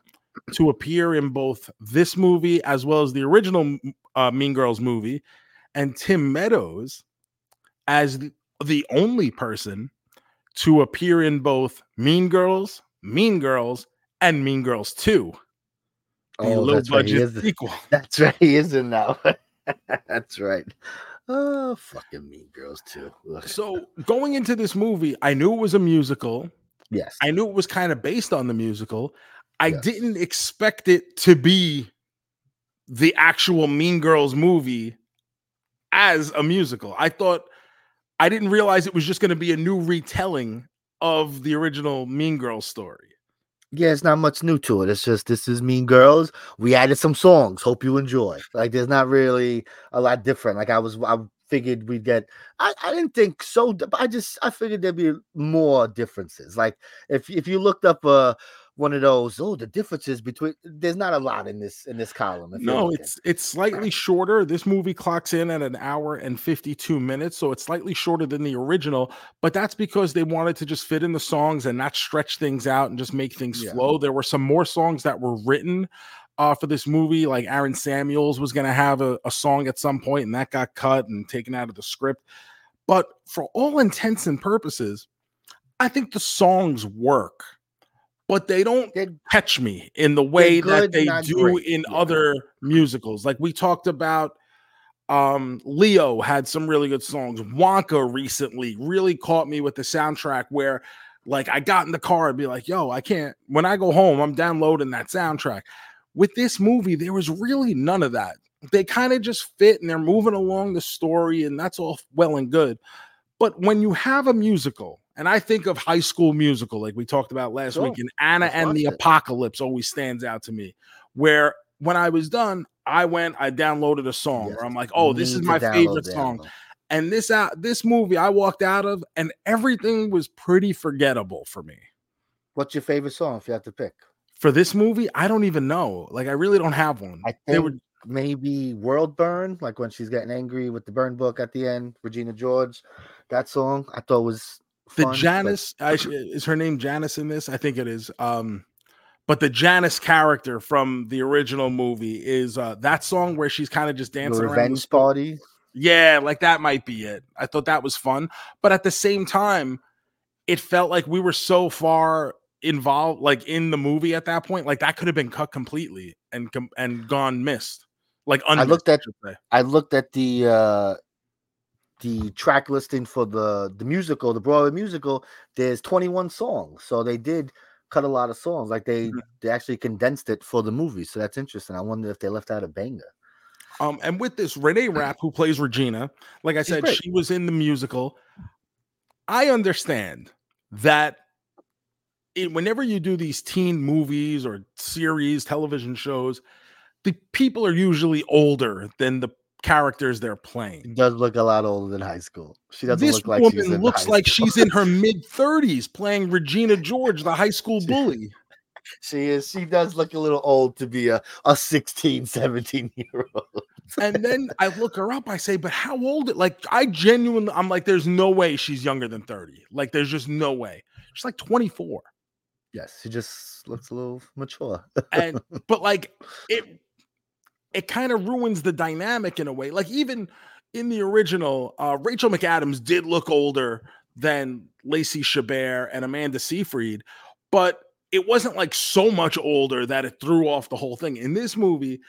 to appear in both this movie as well as the original uh, Mean Girls movie. And Tim Meadows as the, the only person to appear in both Mean Girls, Mean Girls, and Mean Girls 2. The Oh, low that's right. Budget is sequel. <laughs> That's right. He is in now. <laughs> that's right. Oh, fucking Mean Girls too. So going into this movie, I knew it was a musical. Yes. I knew it was kind of based on the musical. I Yes. didn't expect it to be the actual Mean Girls movie as a musical. I thought I didn't realize it was just going to be a new retelling of the original Mean Girls story. Yeah, it's not much new to it. It's just this is Mean Girls. We added some songs. Hope you enjoy. Like, there's not really a lot different. Like, I was, I figured we'd get. I, I didn't think so. I just, I figured there'd be more differences. Like, if if you looked up uh one of those, oh, the differences between. There's not a lot in this in this column. if No, it's it's slightly shorter. This movie clocks in at an hour and 52 minutes, so it's slightly shorter than the original, but that's because they wanted to just fit in the songs and not stretch things out and just make things Yeah. flow. There were some more songs that were written uh, for this movie, like Aaron Samuels was going to have a, a song at some point, and that got cut and taken out of the script. But for all intents and purposes, I think the songs work, but they don't They're- catch me in the way that they do great. in Yeah. other musicals. Like we talked about um Leo had some really good songs. Wonka recently really caught me with the soundtrack where like I got in the car and be like, "Yo, I can't when I go home, I'm downloading that soundtrack." With this movie, there was really none of that. They kind of just fit and they're moving along the story and that's all well and good. But when you have a musical, and I think of High School Musical, like we talked about last Sure. week, and Anna Let's and the. Apocalypse always stands out to me. Where when I was done, I went, I downloaded a song Yes, where I'm like, you oh, this is my favorite song. album. And this out this movie I walked out of, and everything was pretty forgettable for me. What's your favorite song if you have to pick? For this movie, I don't even know. Like, I really don't have one. I They think were maybe World Burn, like when she's getting angry with the burn book at the end, Regina George. That song I thought was the but Janice I is her name Janice in this? I think it is. Um, but the Janice character from the original movie is uh that song where she's kind of just dancing the revenge party. Yeah, like that might be it. I thought that was fun, but at the same time, it felt like we were so far involved, like in the movie at that point, like that could have been cut completely and com- and gone missed. Like I looked at- say. I looked at the uh the track listing for the the musical, the Broadway musical. There's 21 songs, so they did cut a lot of songs. Like they Mhm. they actually condensed it for the movie, so that's interesting. I wonder if they left out a banger. Um, and with this, Renee Rapp, who plays Regina, like I She's said, great. she was in the musical. I understand that it, whenever you do these teen movies or series, television shows, the people are usually older than the characters they're She playing. does look a lot older than high school. She doesn't This look like woman she's in looks like school. she's in her <laughs> mid 30s playing Regina George, the high school bully. She is. She does look a little old to be a, a 16, 17 year old. And then <laughs> I look her up. I say, but how old? Like, I genuinely, I'm like, there's no way she's younger than 30. Like, there's just no way. She's like 24. Yes, she just looks a little mature. And, <laughs> but like, it, it kind of ruins the dynamic in a way. Like, even in the original, uh, Rachel McAdams did look older than Lacey Chabert and Amanda Seyfried, but it wasn't like so much older that it threw off the whole thing. In this movie,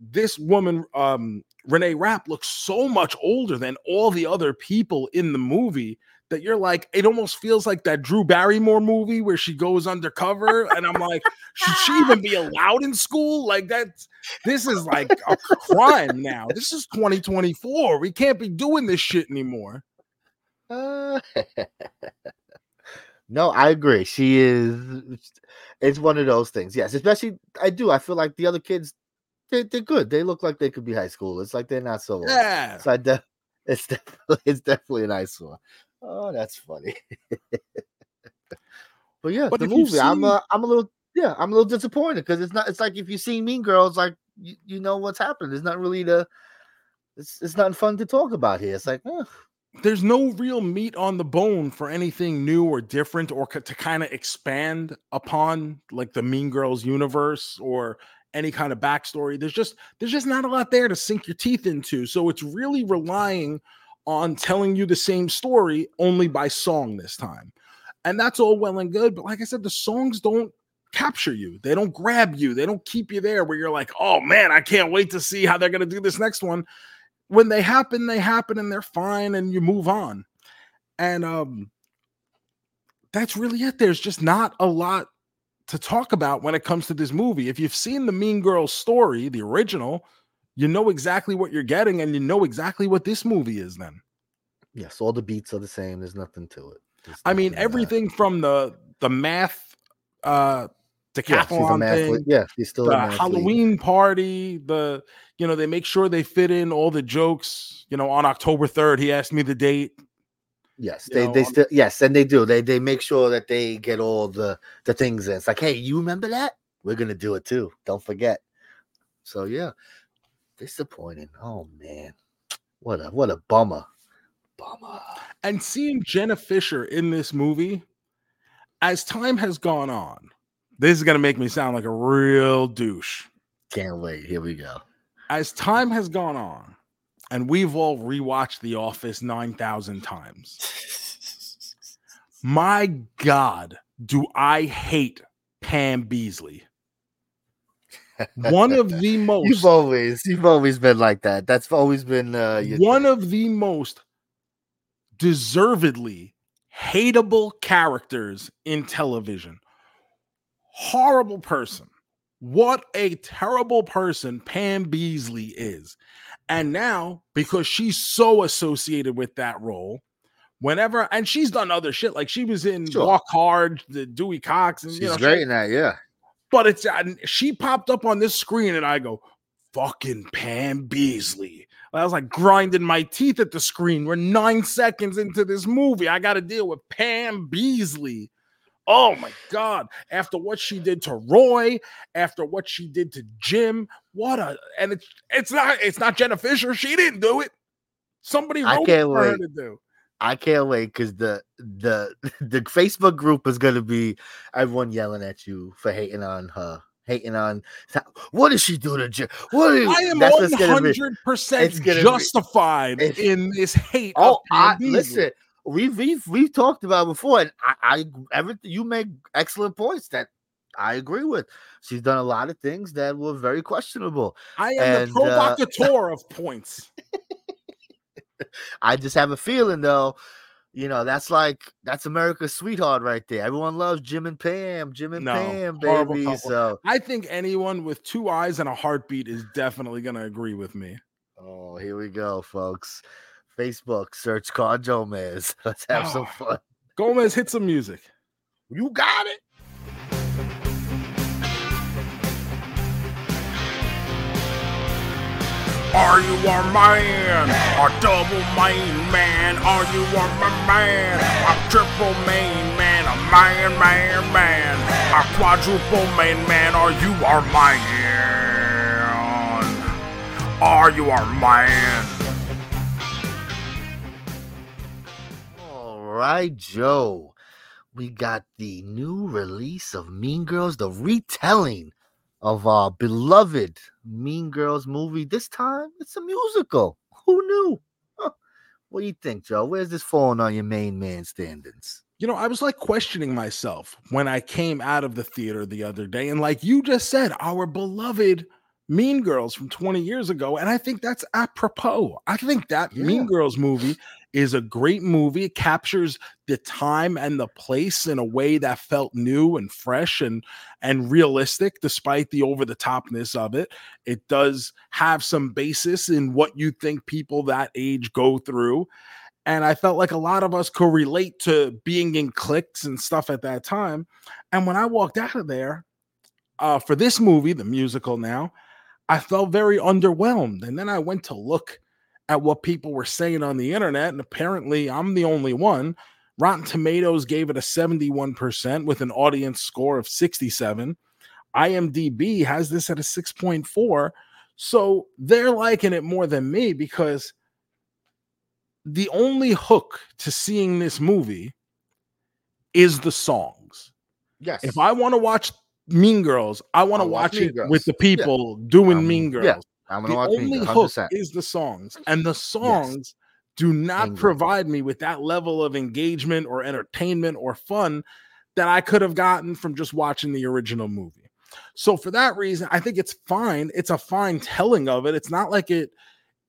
this woman, um, Renee Rapp, looks so much older than all the other people in the movie that you're like, it almost feels like that Drew Barrymore movie where she goes undercover. And I'm like, should she even be allowed in school? Like, that's this is like a crime now. This is 2024. We can't be doing this shit anymore. Uh, <laughs> no, I agree. She is. It's one of those things. Yes, especially I do. I feel like the other kids, they, they're good. They look like they could be high school. It's like they're not so. Old. Yeah. So I de- <laughs> it's definitely it's definitely a nice one. Oh, that's funny. <laughs> but yeah, But the movie. I'm seen- uh, I'm a little yeah, I'm a little disappointed because it's not. It's like if you've seen Mean Girls, like you, you know what's happened. It's not really the. It's it's nothing fun to talk about here. It's like, eh, there's no real meat on the bone for anything new or different or co- to kind of expand upon like the mean girls universe or any kind of backstory there's just there's just not a lot there to sink your teeth into so it's really relying on telling you the same story only by song this time and that's all well and good but like i said the songs don't capture you they don't grab you they don't keep you there where you're like oh man i can't wait to see how they're going to do this next one when they happen, they happen and they're fine and you move on. And um that's really it. There's just not a lot to talk about when it comes to this movie. If you've seen the Mean Girls story, the original, you know exactly what you're getting and you know exactly what this movie is then. yes, all the beats are the same. There's nothing to it. There's I mean, everything from the the math uh Yeah, she's a decathlon thing, Yeah, she's still the. Halloween party, the you know, they make sure they fit in all the jokes. You know, on October 3rd, he asked me the date. Yes, you they know, they still yes, and they do. They they make sure that they get all the the things in. It's like, hey, you remember that? We're gonna do it too. Don't forget. So yeah, disappointing. Oh man, what a what a bummer. Bummer. And seeing Jenna Fischer in this movie, as time has gone on, this is going to make me sound like a real douche. Can't wait. Here we go. As time has gone on, and we've all rewatched The Office 9,000 times, <laughs> my God, do I hate Pam Beesly. One of <laughs> the most You've always you've always been like that. That's always been uh one thing. of the most deservedly hateable characters in television. Horrible person. What a terrible person Pam Beesly is. And now, because she's so associated with that role, whenever and she's done other shit, like she was in Sure. Walk Hard, the Dewey Cox, and she's you know, great she- in that. Yeah. But it's uh, and she popped up on this screen and I go, fucking Pam Beesly. I was like grinding my teeth at the screen. We're nine seconds into this movie. I got to deal with Pam Beesly. Oh my God. After what she did to Roy, after what she did to Jim, what a and it's it's not it's not Jenna Fischer. She didn't do it. Somebody wrote it can't for her to do. I can't wait because the the <laughs> the Facebook group is gonna be everyone yelling at you for hating on her, hating on what did she do to Jim? What did, I am one what's gonna be. hundred percent justified it's- in this hate. Oh, I, listen, we've we've we've talked about before, and I, I everything you make excellent points that I agree with. She's done a lot of things that were very questionable. I am And, the uh, provocateur of points. <laughs> <laughs> I just have a feeling though, you know, that's like that's America's sweetheart right there. Everyone loves Jim and Pam, Jim and No, Pam, baby. So I think anyone with two eyes and a heartbeat is definitely going to agree with me. oh, here we go, folks. Facebook, search Con Gomez. <laughs> Let's have some Oh. fun. Gomez, hit some music. You got it. Are you a man? A double main man? Are you a ma- man? A triple main man? A man, man, man? A quadruple main man? Are you our man? Are you our man? All right, Joe. We got the new release of Mean Girls, the retelling of our beloved Mean Girls movie. This time it's a musical. Who knew? Huh. What do you think, Joe? Where's this falling on your main man standings? You know, I was like questioning myself when I came out of the theater the other day. And like you just said, our beloved Mean Girls from 20 years ago. And I think that's apropos. I think that Yeah. Mean Girls movie is a great movie. It captures the time and the place in a way that felt new and fresh and and realistic despite the over the topness of it. It does have some basis in what you think people that age go through. And I felt like a lot of us could relate to being in cliques and stuff at that time. And when I walked out of there uh, for this movie, the musical now, I felt very underwhelmed. And then I went to look at what people were saying on the internet, and apparently I'm the only one. Rotten Tomatoes gave it a 71% with an audience score of 67. IMDb has this at a 6.4. So they're liking it more than me because the only hook to seeing this movie is the songs. Yes. If I want to watch Mean Girls, I want to watch watch it with the Yeah. people doing Um, Mean Girls. yeah, I'm gonna The watch only hook 100%. is the songs, and the songs do not provide me with that level of engagement or entertainment or fun that I could have gotten from just watching the original movie. So for that reason, I think it's fine. It's a fine telling of it. It's not like it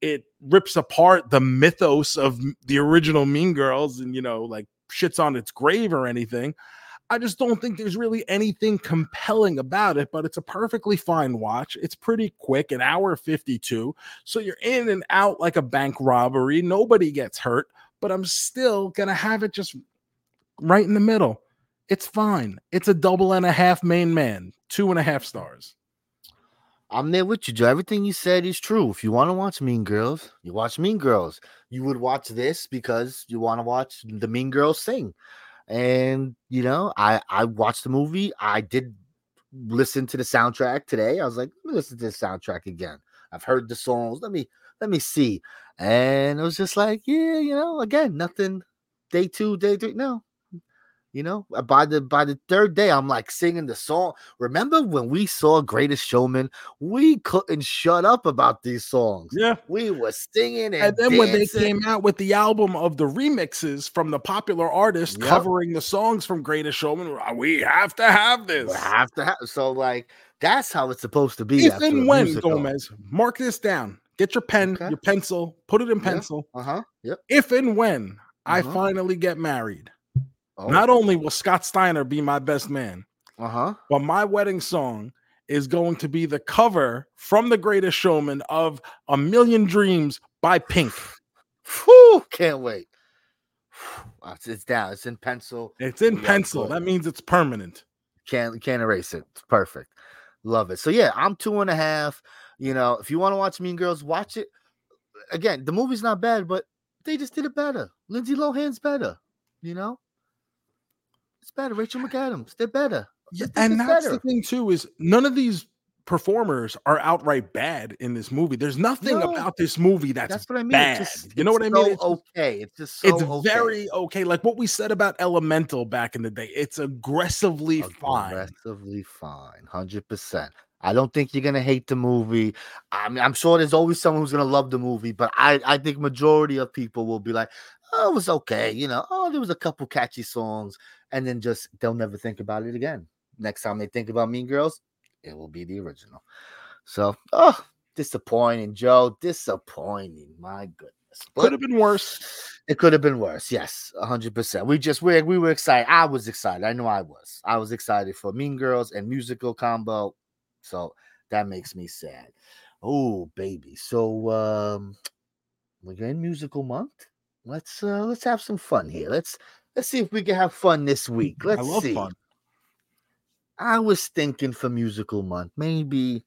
it rips apart the mythos of the original Mean Girls and you know like shits on its grave or anything. I just don't think there's really anything compelling about it, but it's a perfectly fine watch. It's pretty quick, an hour 52. So you're in and out like a bank robbery. Nobody gets hurt, but I'm still going to have it just right in the middle. It's fine. It's a double and a half main man, two and a half stars. I'm there with you, Joe. Everything you said is true. If you want to watch Mean Girls, you watch Mean Girls. You would watch this because you want to watch the Mean Girls sing. And you know, I I watched the movie. I did listen to the soundtrack today. I was like, let me listen to the soundtrack again. I've heard the songs. Let me let me see. And it was just like, yeah, you know, again, nothing. Day two, day three. No, you know, uh, by the by the third day, I'm like singing the song. Remember when we saw Greatest Showman? We couldn't shut up about these songs. Yeah. We were singing and, And then when they came out with the album of the remixes from the popular artists Yep. covering the songs from Greatest Showman, like, we have to have this. we have to have so like that's how it's supposed to be. If and when. Gomez, mark this down. Get your pen, Okay. your pencil, put it in Yeah. pencil. Uh-huh. Yep. If and when I Uh-huh. finally get married, Oh, not only will Scott Steiner be my best man, uh-huh. but my wedding song is going to be the cover from The Greatest Showman of A Million Dreams by Pink. <laughs> Whew, can't wait. It's, down. It's in pencil. It's in Yeah, pencil. That means it's permanent. Can't can't erase it. It's perfect. Love it. So yeah, I'm two and a half. You know, if you want to watch Mean Girls, watch it. Again, the movie's not bad, but they just did it better. Lindsay Lohan's better. You know, it's better. Rachel McAdams, they're better. Yeah, and that's better. the thing too is none of these performers are outright bad in this movie. There's nothing No. about this movie that's, That's what I mean. bad. It's just, you know it's what I so mean? It's, just- okay. It's just so it's okay. very okay. Like what we said about Elemental back in the day. It's aggressively fine. Aggressively fine, hundred percent. I don't think you're gonna hate the movie. I mean, I'm sure there's always someone who's gonna love the movie, but I, I think majority of people will be like, "Oh, it was okay," you know. Oh, there was a couple catchy songs, and then just they'll never think about it again. Next time they think about Mean Girls, it will be the original. So, oh, disappointing, Joe. Disappointing. My goodness. Could have been worse. it could have been worse. Yes, hundred percent. We just we we were excited. I was excited. I know I was. I was excited for Mean Girls and musical combo. So that makes me sad. Oh baby. So um, we're in musical month. Let's uh let's have some fun here. Let's let's see if we can have fun this week. Let's I love see. fun. I was thinking for musical month, maybe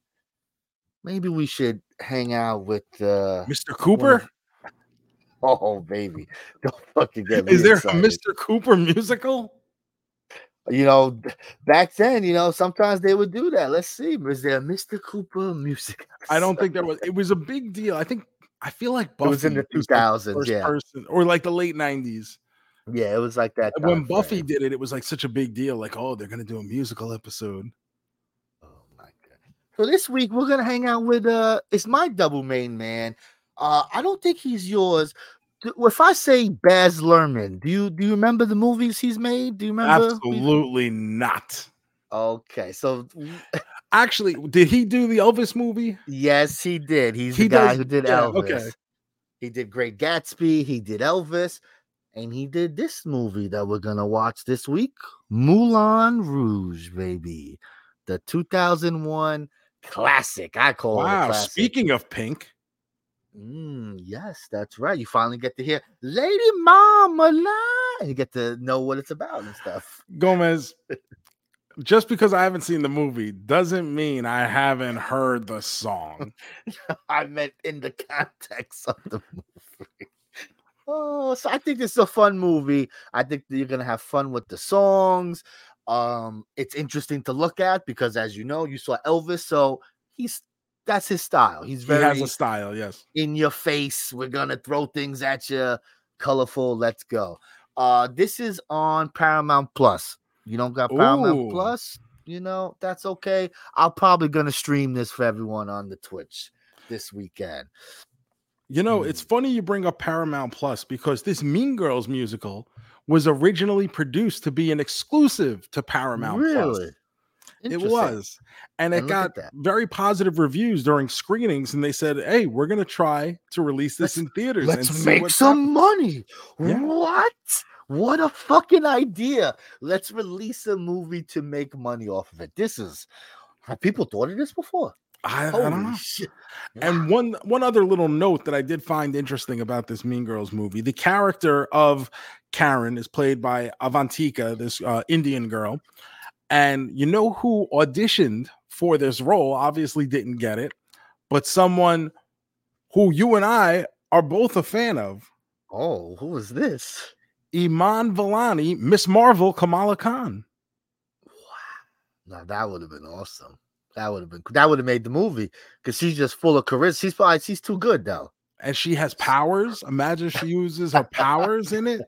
maybe we should hang out with uh Mr. Cooper? <laughs> oh baby. Don't fucking get me Is there excited. a Mr. Cooper musical? you know, back then, you know, sometimes they would do that. Let's see, is there a Mr. Cooper music? I don't think there was. <laughs> It was a big deal. I think I feel like it was in the was, 2000s. first yeah, person, or like the late '90s. Yeah, it was like that. when Buffy frame. did it, it was like such a big deal. Like, oh, they're gonna do a musical episode. Oh my god! So this week we're gonna hang out with uh, it's my double main man. Uh, I don't think he's yours. If I say Baz Luhrmann, do you do you remember the movies he's made? Do you remember? Absolutely not. Okay, so Actually, did he do the Elvis movie? Yes, he did. He's He the guy does- who did yeah, Elvis. okay. He did Great Gatsby. He did Elvis, and he did this movie that we're gonna watch this week, Moulin Rouge, baby, the 2001 classic. I call it Wow. Speaking of Pink, Mm, yes, that's right. You finally get to hear Lady Mama and you get to know what it's about and stuff. Gomez, just because I haven't seen the movie doesn't mean I haven't heard the song. <laughs> I meant in the context of the movie. Oh, so I think this is a fun movie. I think that you're gonna have fun with the songs. Um, it's interesting to look at because, as you know, you saw Elvis, so he's that's his style. He's He very has a style, yes. in your face. We're gonna throw things at you, colorful. Let's go. Uh, this is on Paramount Plus. You don't got Paramount Ooh. Plus, you know that's okay. I'm probably gonna stream this for everyone on the Twitch this weekend. You know, it's Mm. funny you bring up Paramount Plus because this Mean Girls musical was originally produced to be an exclusive to Paramount Plus. really? It was. And it got very positive reviews during screenings. And they said, hey, we're going to try to release this Let's- in theaters. Let's make some money. Yeah. What? What a fucking idea. Let's release a movie to make money off of it. This is have people thought of this before? I, I don't know. shit. And one one other little note that I did find interesting about this Mean Girls movie: the character of Karen is played by Avantika, this uh, Indian girl, and you know who auditioned for this role? Obviously, didn't get it, but someone who you and I are both a fan of, Oh, who is this? Iman Vellani, Miss Marvel, Kamala Khan. Wow, now that would have been awesome. That would have been that would have made the movie because she's just full of charisma. She's probably she's too good though. and she has powers. Imagine she uses her powers in it.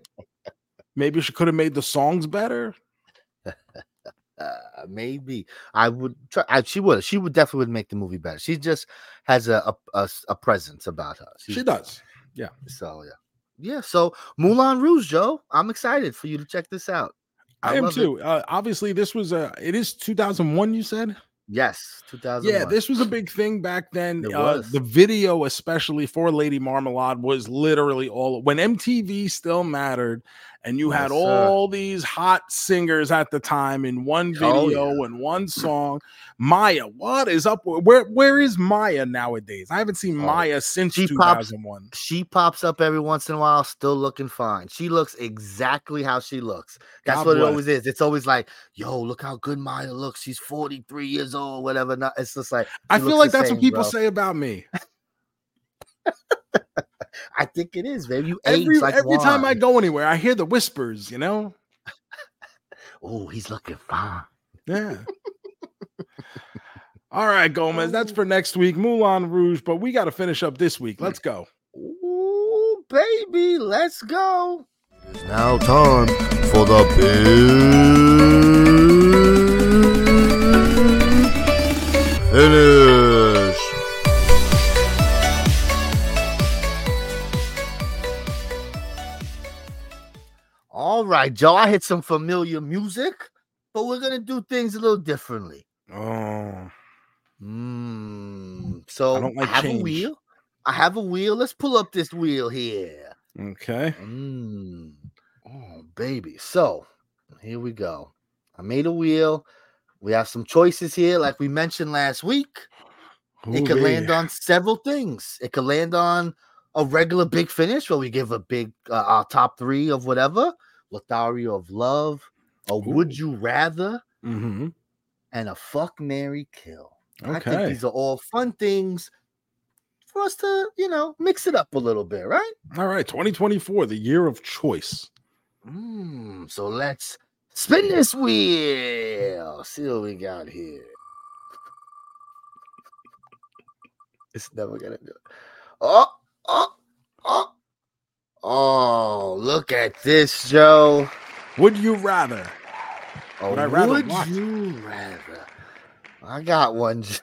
Maybe she could have made the songs better. Uh, <laughs> maybe I would try. I, she would. She would definitely would make the movie better. She just has a a a presence about her. She does. Yeah. So yeah, yeah. So Moulin Rouge, Joe. I'm excited for you to check this out. I, am too. Uh, obviously, this was a. It is 2001. You said. Yes, 2001. Yeah, this was a big thing back then. Uh, the video, especially for Lady Marmalade, was literally all when MTV still mattered, and you had Yes, sir. all these hot singers at the time in one oh, video and one song. Maya, what is up? Where where is Maya nowadays? I haven't seen Oh, Maya since she pops- 2001. She pops up every once in a while, still looking fine. She looks exactly how she looks. That's God what it always is. It's always like, yo, look how good Maya looks. She's 43 years old, whatever. Not, it's just like I feel like that's same, what people bro. say about me. <laughs> I think it is, baby. You Every like every time I go anywhere, I hear the whispers. You know. Oh, he's looking fine. Yeah. All right, Gomez. That's oh. for next week. Moulin Rouge, but we got to finish up this week. Let's go. Ooh, baby, let's go. It's now time for the big finish. All right, Joe. I hit some familiar music, but we're gonna do things a little differently. Oh, Mm, so I, don't like have change. a wheel. I have a wheel. Let's pull up this wheel here. okay. Mm. Oh, baby. So here we go. I made a wheel. We have some choices here, like we mentioned last week. It could land on several things. It could land on a regular big finish where we give a big uh, our top three of whatever, Lothario of Love, a Would You Rather, Mhm. and a Fuck Mary Kill. I think these are all fun things for us to, you know, mix it up a little bit, right? All right. 2024, the year of choice. Mm, so let's spin this wheel. See what we got here. It's never gonna do it. Oh, oh, oh! Look at this, Joe. Would you rather? Oh, Would I rather would what? you rather? I got one. <laughs>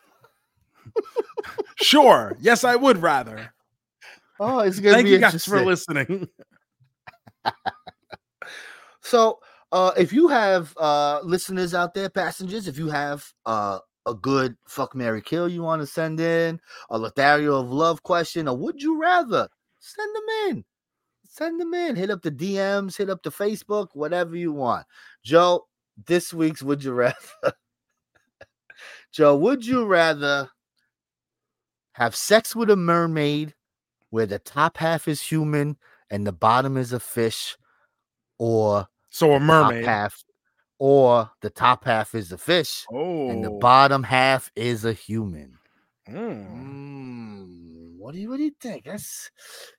Sure. yes, I would rather. Oh, it's gonna Thank be you guys for listening. <laughs> So, uh, if you have uh, listeners out there, passengers, if you have uh, a good fuck Mary Kill you want to send in, a Lothario of Love question, or would you rather? Send them in. Send them in. Hit up the DMs, hit up the Facebook, whatever you want. Joe, this week's Would You Rather. <laughs> Joe, would you rather have sex with a mermaid where the top half is human and the bottom is a fish, or So a mermaid. half, or the top half is a fish Oh. and the bottom half is a human? Mm. Mm, what do you what do you think? That's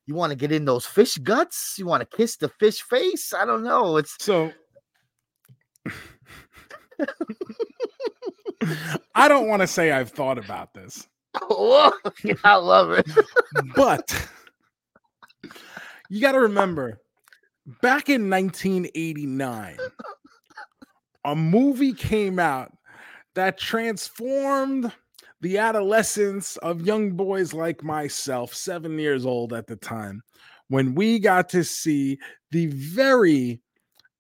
you want to get in those fish guts? You want to kiss the fish face? I don't know. It's So I don't want to say I've thought about this, <laughs> Oh, I love it. but you got to remember back in 1989, a movie came out that transformed the adolescence of young boys like myself, seven years old at the time, when we got to see the very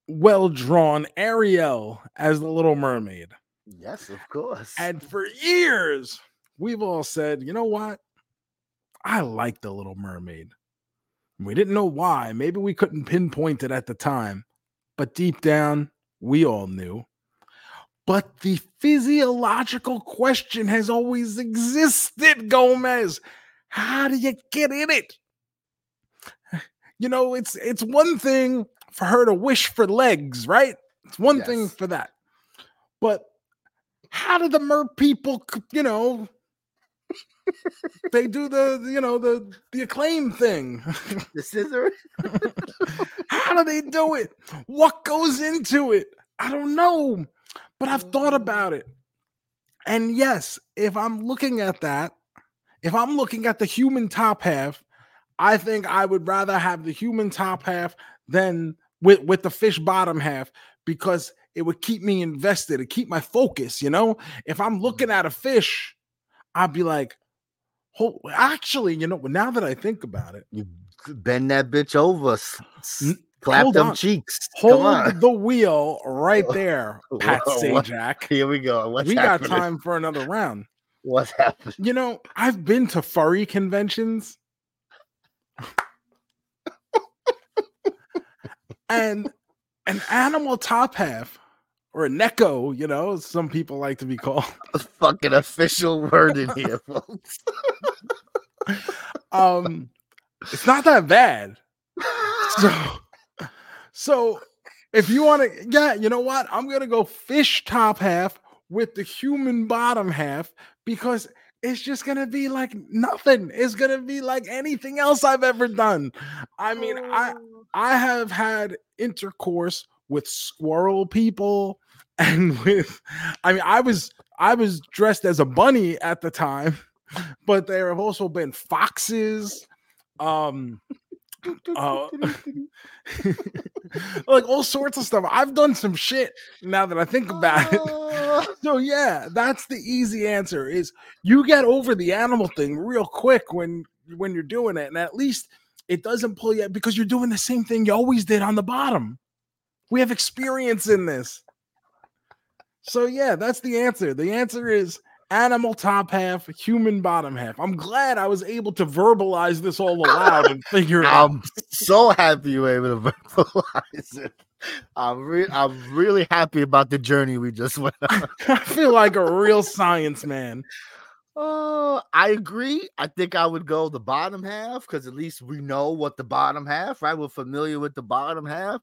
well drawn Ariel as the Little Mermaid. Yes, of course. And for years, we've all said, you know what? I like the Little Mermaid. We didn't know why. Maybe we couldn't pinpoint it at the time, but deep down, we all knew. But the physiological question has always existed, Gomez. How do you get in it? You know, it's it's one thing for her to wish for legs, right? It's one thing for that. But how do the mer people, you know, they do the, you know, the the acclaim thing. the scissor. <laughs> <laughs> How do they do it? What goes into it? I don't know, but I've thought about it. And yes, if I'm looking at that, if I'm looking at the human top half, I think I would rather have the human top half than with with the fish bottom half because it would keep me invested, it keep my focus, you know? If I'm looking at a fish, I'd be like, "Oh, actually, you know, now that I think about it, You bend that bitch over. S- s- N- clap hold them on. cheeks. Come on. Hold the wheel right <laughs> there, Pat Whoa, what- Sajak. Here we go. What's We got time for another round. <laughs> What's happening? You know, I've been to furry conventions. and an animal top half or a neko, you know, some people like to be called. <laughs> A Fucking official word in here, folks. Um it's not that bad. So so if you want to yeah, you know what? I'm to go fish top half with the human bottom half because it's just to be like nothing. It's to be like anything else I've ever done. I mean, I I have had intercourse with squirrel people <laughs> and with I mean I was I was dressed as a bunny at the time, but there have also been foxes um uh, <laughs> like all sorts of stuff. I've done some shit now that I think about it. Oh. <laughs> So yeah, that's the easy answer is you get over the animal thing real quick when when you're doing it and at least it doesn't pull you because you're doing the same thing you always did on the bottom. We have experience in this. So yeah, that's the answer. The answer is animal top half, human bottom half. I'm glad I was able to verbalize this all aloud and figure it out. I'm so happy you were able to <laughs> verbalize it. I'm re- I'm really happy about the journey we just went on. <laughs> I feel like a real science man. Oh, I agree. I think I would go the bottom half because at least we know what the bottom half, right? We're familiar with the bottom half.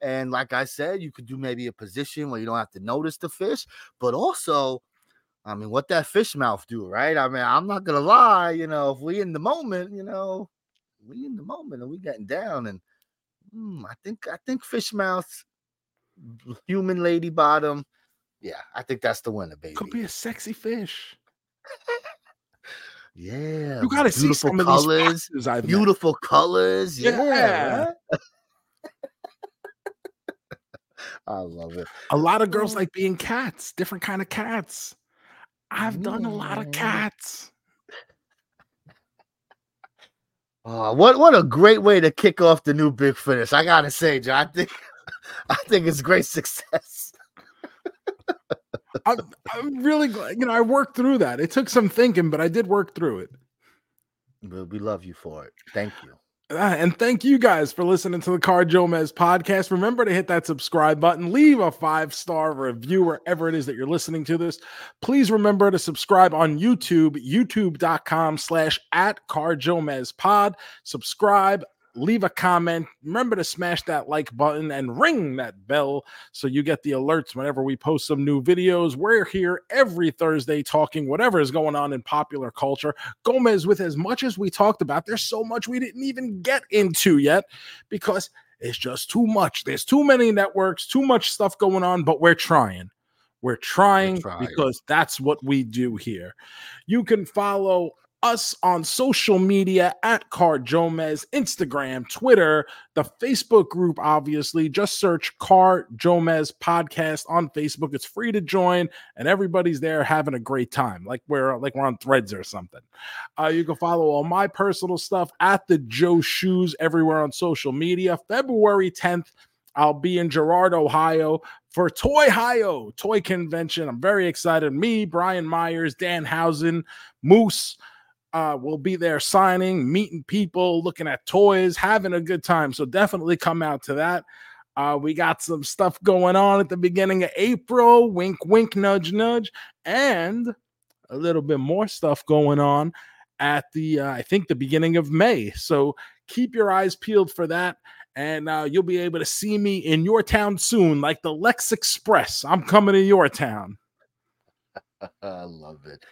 And like I said, you could do maybe a position where you don't have to notice the fish, but also, I mean, what that fish mouth do, right? I mean, I'm not gonna lie, you know, if we in the moment, you know, we in the moment and we getting down, and mm, I think I think fish mouth, human lady bottom, yeah, I think that's the winner, baby. Could be a sexy fish. Yeah, You gotta see some of colors, these foxes met. beautiful colors. Yeah, Yeah. <laughs> I love it. A lot of girls like being cats, different kind of cats. I've done a lot of mm. cats. Oh, what what a great way to kick off the new big finish. I gotta say, John, I think <laughs> I think it's great success. I'm, I'm really glad. You know, I worked through that. It took some thinking, but I did work through it. But we love you for it. Thank you. Ah, and thank you guys for listening to the Car Jomez podcast. Remember to hit that subscribe button, leave a five star review wherever it is that you're listening to this. Please remember to subscribe on YouTube, youtube.com slash at Car Jomez pod. Subscribe, leave a comment. Remember to smash that like button and ring that bell so you get the alerts whenever we post some new videos. We're here every Thursday talking whatever is going on in popular culture. Gomez, with as much as we talked about, there's so much we didn't even get into yet because it's just too much. There's too many networks, too much stuff going on, but we're trying. We're trying, we're trying, because that's what we do here. You can follow us on social media at Car Jomez, Instagram, Twitter, the Facebook group, obviously. Just search Car Jomez Podcast on Facebook. It's free to join, and everybody's there having a great time, like we're like we're on threads or something. Uh, you can follow all my personal stuff at the Joe Shoes everywhere on social media. February 10th. I'll be in Girard, Ohio for Toy Ohio Toy Convention. I'm very excited. Me, Brian Myers, Dan Housen, Moose, uh, we'll be there signing, meeting people, looking at toys, having a good time. So definitely come out to that. Uh, we got some stuff going on at the beginning of April. Wink, wink, nudge, nudge, and a little bit more stuff going on at the uh, I think the beginning of May. So keep your eyes peeled for that, and uh, you'll be able to see me in your town soon, like the Lex Express. I'm coming to your town. <laughs> I love it.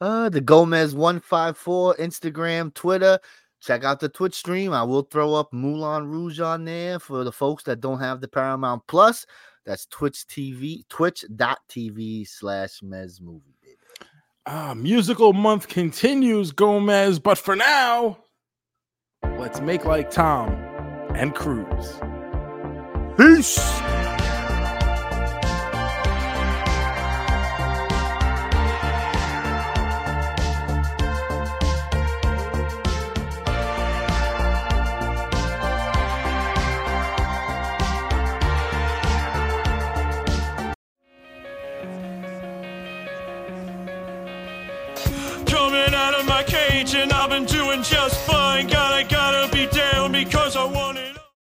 Uh, the Gomez one five four Instagram, Twitter. Check out the Twitch stream. I will throw up Moulin Rouge on there for the folks that don't have the Paramount Plus. That's Twitch TV, twitch.tv slash Mez Movie. Ah, musical month continues, Gomez. But for now, let's make like Tom and Cruise. Peace. And I've been doing just.